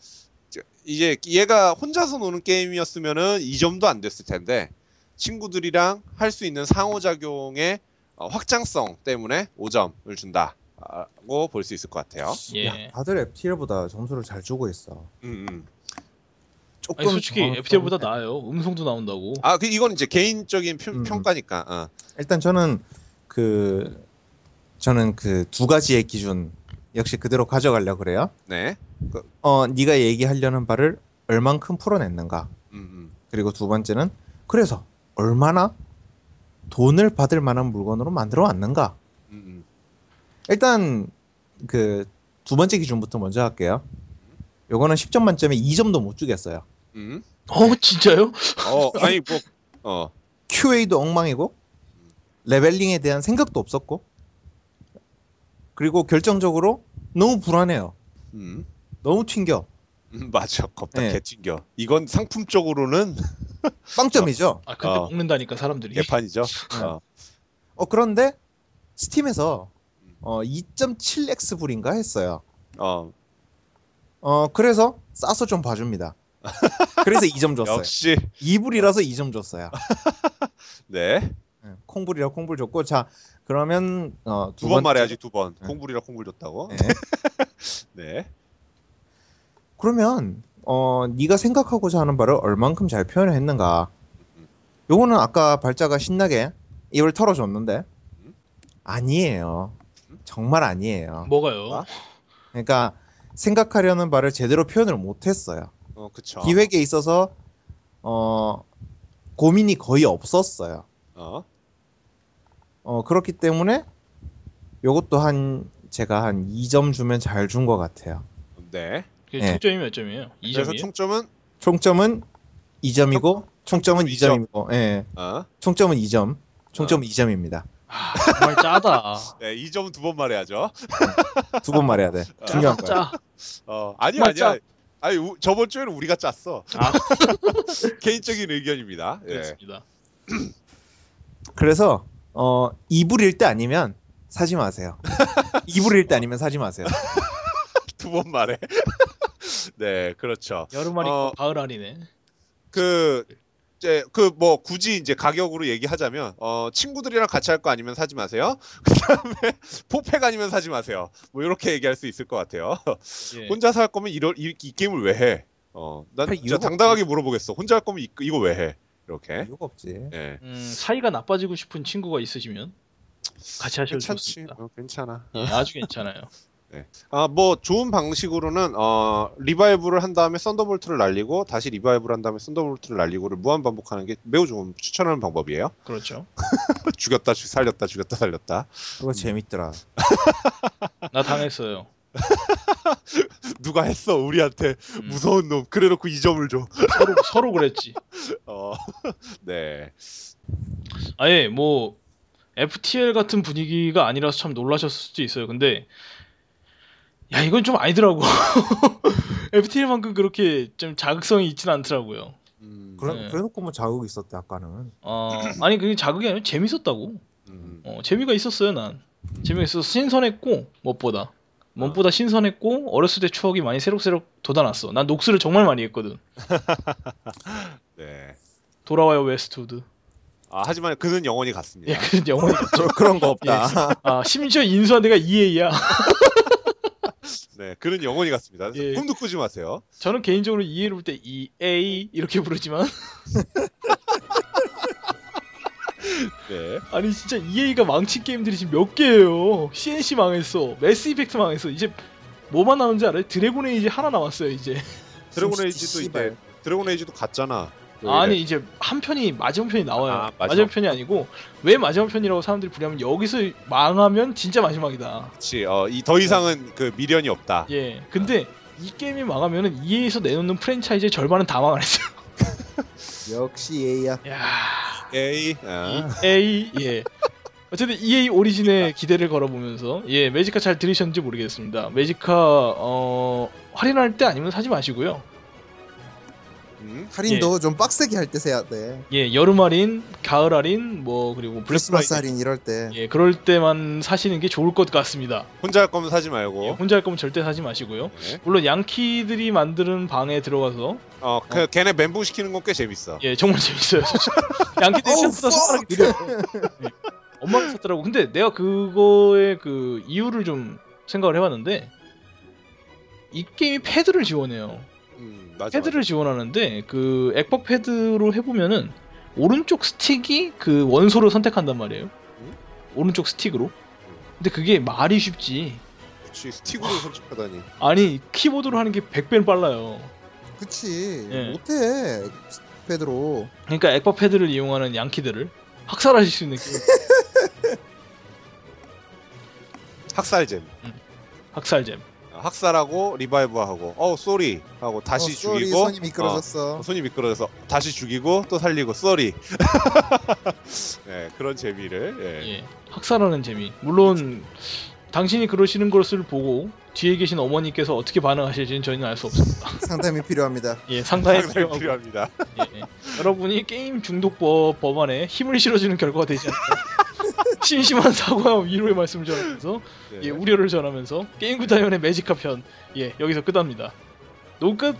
저- 이제 얘가 혼자서 노는 게임이었으면은 이 점도 안 됐을 텐데, 친구들이랑 할 수 있는 상호작용의 어, 확장성 때문에 5점을 준다고 볼 수 있을 것 같아요. 예. 야, 다들 FTL보다 점수를 잘 주고 있어. 음, 음. 조금 아니 솔직히 더- FTL보다 나아요. 음성도 나온다고. 아, 그 이건 이제 개인적인 평, 음. 평가니까. 어. 일단 저는 그 저는 그 두 가지의 기준 역시 그대로 가져가려 고 그래요. 네. 어, 네가 얘기하려는 바를 얼만큼 풀어냈는가. 음, 음. 그리고 두 번째는 그래서 얼마나 돈을 받을 만한 물건으로 만들어 왔는가. 음, 일단 그 두 번째 기준부터 먼저 할게요. 요거는 10점 만점에 2점도 못 주겠어요. 음. 어 진짜요? 어, 아니 뭐 어. QA도 엉망이고 레벨링에 대한 생각도 없었고 그리고 결정적으로 너무 불안해요. 음. 너무 튕겨. 음, 맞아. 겁나 네. 개 튕겨. 이건 상품적으로는 빵점이죠. 아 근데 어. 먹는다니까 사람들이. 개판이죠. 네. 어. 어 그런데 스팀에서 어 2.7x 불인가 했어요. 어. 어 그래서 싸서 좀 봐줍니다. 그래서 2점 줬어요. 역시 이불이라서 2점 줬어요. 네. 네, 콩불이라 콩불 줬고 자 그러면 어, 두번 번째- 말해야지 두 번. 네. 콩불이라 콩불 줬다고. 네. 네. 그러면 어 네가 생각하고자 하는 바를 얼만큼 잘 표현을 했는가? 요거는 아까 발자가 신나게 입을 털어줬는데 아니에요. 정말 아니에요. 뭐가요? 아? 그러니까 생각하려는 바를 제대로 표현을 못했어요. 어, 그쵸. 기획에 있어서 어 고민이 거의 없었어요. 어. 어 그렇기 때문에 요것도 한 제가 한 2점 주면 잘 준 것 같아요. 네. 그 네. 총점이 몇 점이에요? 그래서 2점이에요? 총점은 총점은 2점이고 총점은 이 점. 2점이고 예. 어. 총점은 2점. 총점은 2점입니다. 아, 정말 짜다. 네, 이 점은 두번 말해야죠. 두 번 말해야 돼. 중요한 거. 짜. 어, 아니야? 아니야. 아니, 우- 저번 주에는 우리가 짰어. 아, 개인적인 의견입니다. 예. 그렇습니다. 그래서 어 이불일 때 아니면 사지 마세요. 이불일 때 아니면 사지 마세요. 두 번 말해. 네, 그렇죠. 여름아리 어. 가을 아리네. 그 이제 그 뭐 굳이 이제 가격으로 얘기하자면 어 친구들이랑 같이 할 거 아니면 사지 마세요. 그다음에 four pack 아니면 사지 마세요. 뭐 이렇게 얘기할 수 있을 것 같아요. 예. 혼자서 할 거면 이럴 이, 이 게임을 왜 해? 어, 난할 진짜 당당하게 물어보겠어. 혼자 할 거면 이, 이거 왜 해? 이렇게. 이유가 없지. 예. 음, 사이가 나빠지고 싶은 친구가 있으시면 같이 하셔도 괜찮지. 좋습니다. 어, 괜찮아. 예, 아주 괜찮아요. 아, 뭐 좋은 방식으로는 어 revive를 한 다음에 thunderbolt를 날리고 다시 revive를 한 다음에 thunderbolt를 날리고를 무한 반복하는 게 매우 좋은 추천하는 방법이에요. 그렇죠. 죽였다 죽- 살렸다 죽였다 살렸다. 그거 재밌더라. 나 당했어요. 누가 했어 우리한테 음, 무서운 놈. 그래놓고 이 점을 줘. 서로 서로 그랬지. 어, 네. 아예 뭐 FTL 같은 분위기가 아니라서 참 놀라셨을 수도 있어요. 근데 야 이건 좀 아니더라고. FTL만큼 그렇게 좀 자극성이 있지는 않더라고요. 음, 그래, 네. 그래놓고 뭐 자극이 있었대 아까는. 어 아니 그게 자극이 아니라 재밌었다고. 음, 어, 재미가 있었어요 난. 재미가 있어서 신선했고 무엇보다 무엇보다 신선했고 어렸을 때 추억이 많이 새록새록 돋아났어. 난 Nox를 정말 많이 했거든. 네. 돌아와요 Westwood. 아, 하지만 그는 영원히 예, 갔습니다. 그런 영혼이 저, 그런 거 없다. 아 심지어 인수한 데가 EA야. 네, 그는 영원히 갔습니다. 예. 꿈도 꾸지 마세요. 저는 개인적으로 EA를 볼 때 EA 이렇게 부르지만 네. 아니 진짜 EA가 망친 게임들이 지금 몇 개예요. CNC 망했어. Mass Effect 망했어. 이제 뭐만 남은지 알아요? Dragon Age 하나 남았어요 이제. Dragon 에이지도. 이제 Dragon Age도 갔잖아. 아니 이제 한 편이 마지막 편이 나와요. 아, 마지막 마지막 편이 아니고 왜 마지막 편이라고 사람들이 부르냐면 여기서 망하면 진짜 마지막이다. 그렇지. 어, 이 더 이상은 그 미련이 없다. 예. 근데 이 게임이 망하면은 EA에서 내놓는 프랜차이즈의 절반은 다 망했어요. 역시 얘야. 야, 에이. 아. EA 예. 어쨌든 EA 오리진에 기대를 걸어보면서 예 매지카 잘 들으셨는지 모르겠습니다. 매지카 어 할인할 때 아니면 사지 마시고요. 음. 할인도 좀 빡세게 할 때 사야 돼. 예 여름 할인, 가을 할인 뭐 그리고 블랙 크리스마스 프라이데이 할인 이럴 때. 예 그럴 때만 사시는 게 좋을 것 같습니다. 혼자 할 거면 사지 예, 말고. 혼자 할 거면 절대 사지 마시고요. 네. 물론 양키들이 만드는 방에 들어가서 어, 그 걔네 멘붕 시키는 건 꽤 재밌어. 예 정말 재밌어요. 양키들이 생각보다 손가락이 느려. 예. 엄마가 샀더라고. 근데 내가 그거의 그 이유를 좀 생각을 해봤는데 이 게임이 패드를 지원해요. 음, 맞아. 패드를 지원하는데 그 액박 패드로 해보면은 오른쪽 스틱이 그 원소를 선택한단 말이에요. 음? 오른쪽 스틱으로. 근데 그게 말이 쉽지. 그렇지. 스틱으로 선택하다니. 아니 키보드로 하는 게 100배는 빨라요. 그치. 예. 못해. 패드로. 그러니까 액박 패드를 이용하는 양키들을 학살하실 수 있는. 학살잼. 학살잼. 어, 학살하고 revive하고 어 sorry 하고 다시 어, sorry, 죽이고 손이 미끄러졌어. 어, 손이 미끄러져서 다시 죽이고 또 살리고 sorry. 네 그런 재미를. 예. 예, 학살하는 재미. 물론 당신이 그러시는 것을 보고 뒤에 계신 어머니께서 어떻게 반응하실지는 저희는 알 수 없습니다. 상담이 필요합니다. 예, 상당히 필요하고 필요합니다. 예, 예. 여러분이 게임 중독법 법안에 힘을 실어주는 결과가 되지 않을까. 심심한 사과와 위로의 말씀을 전하면서 네. 예, 우려를 전하면서 게임구 다이언의 매지카 편 예, 여기서 끝합니다. 녹끝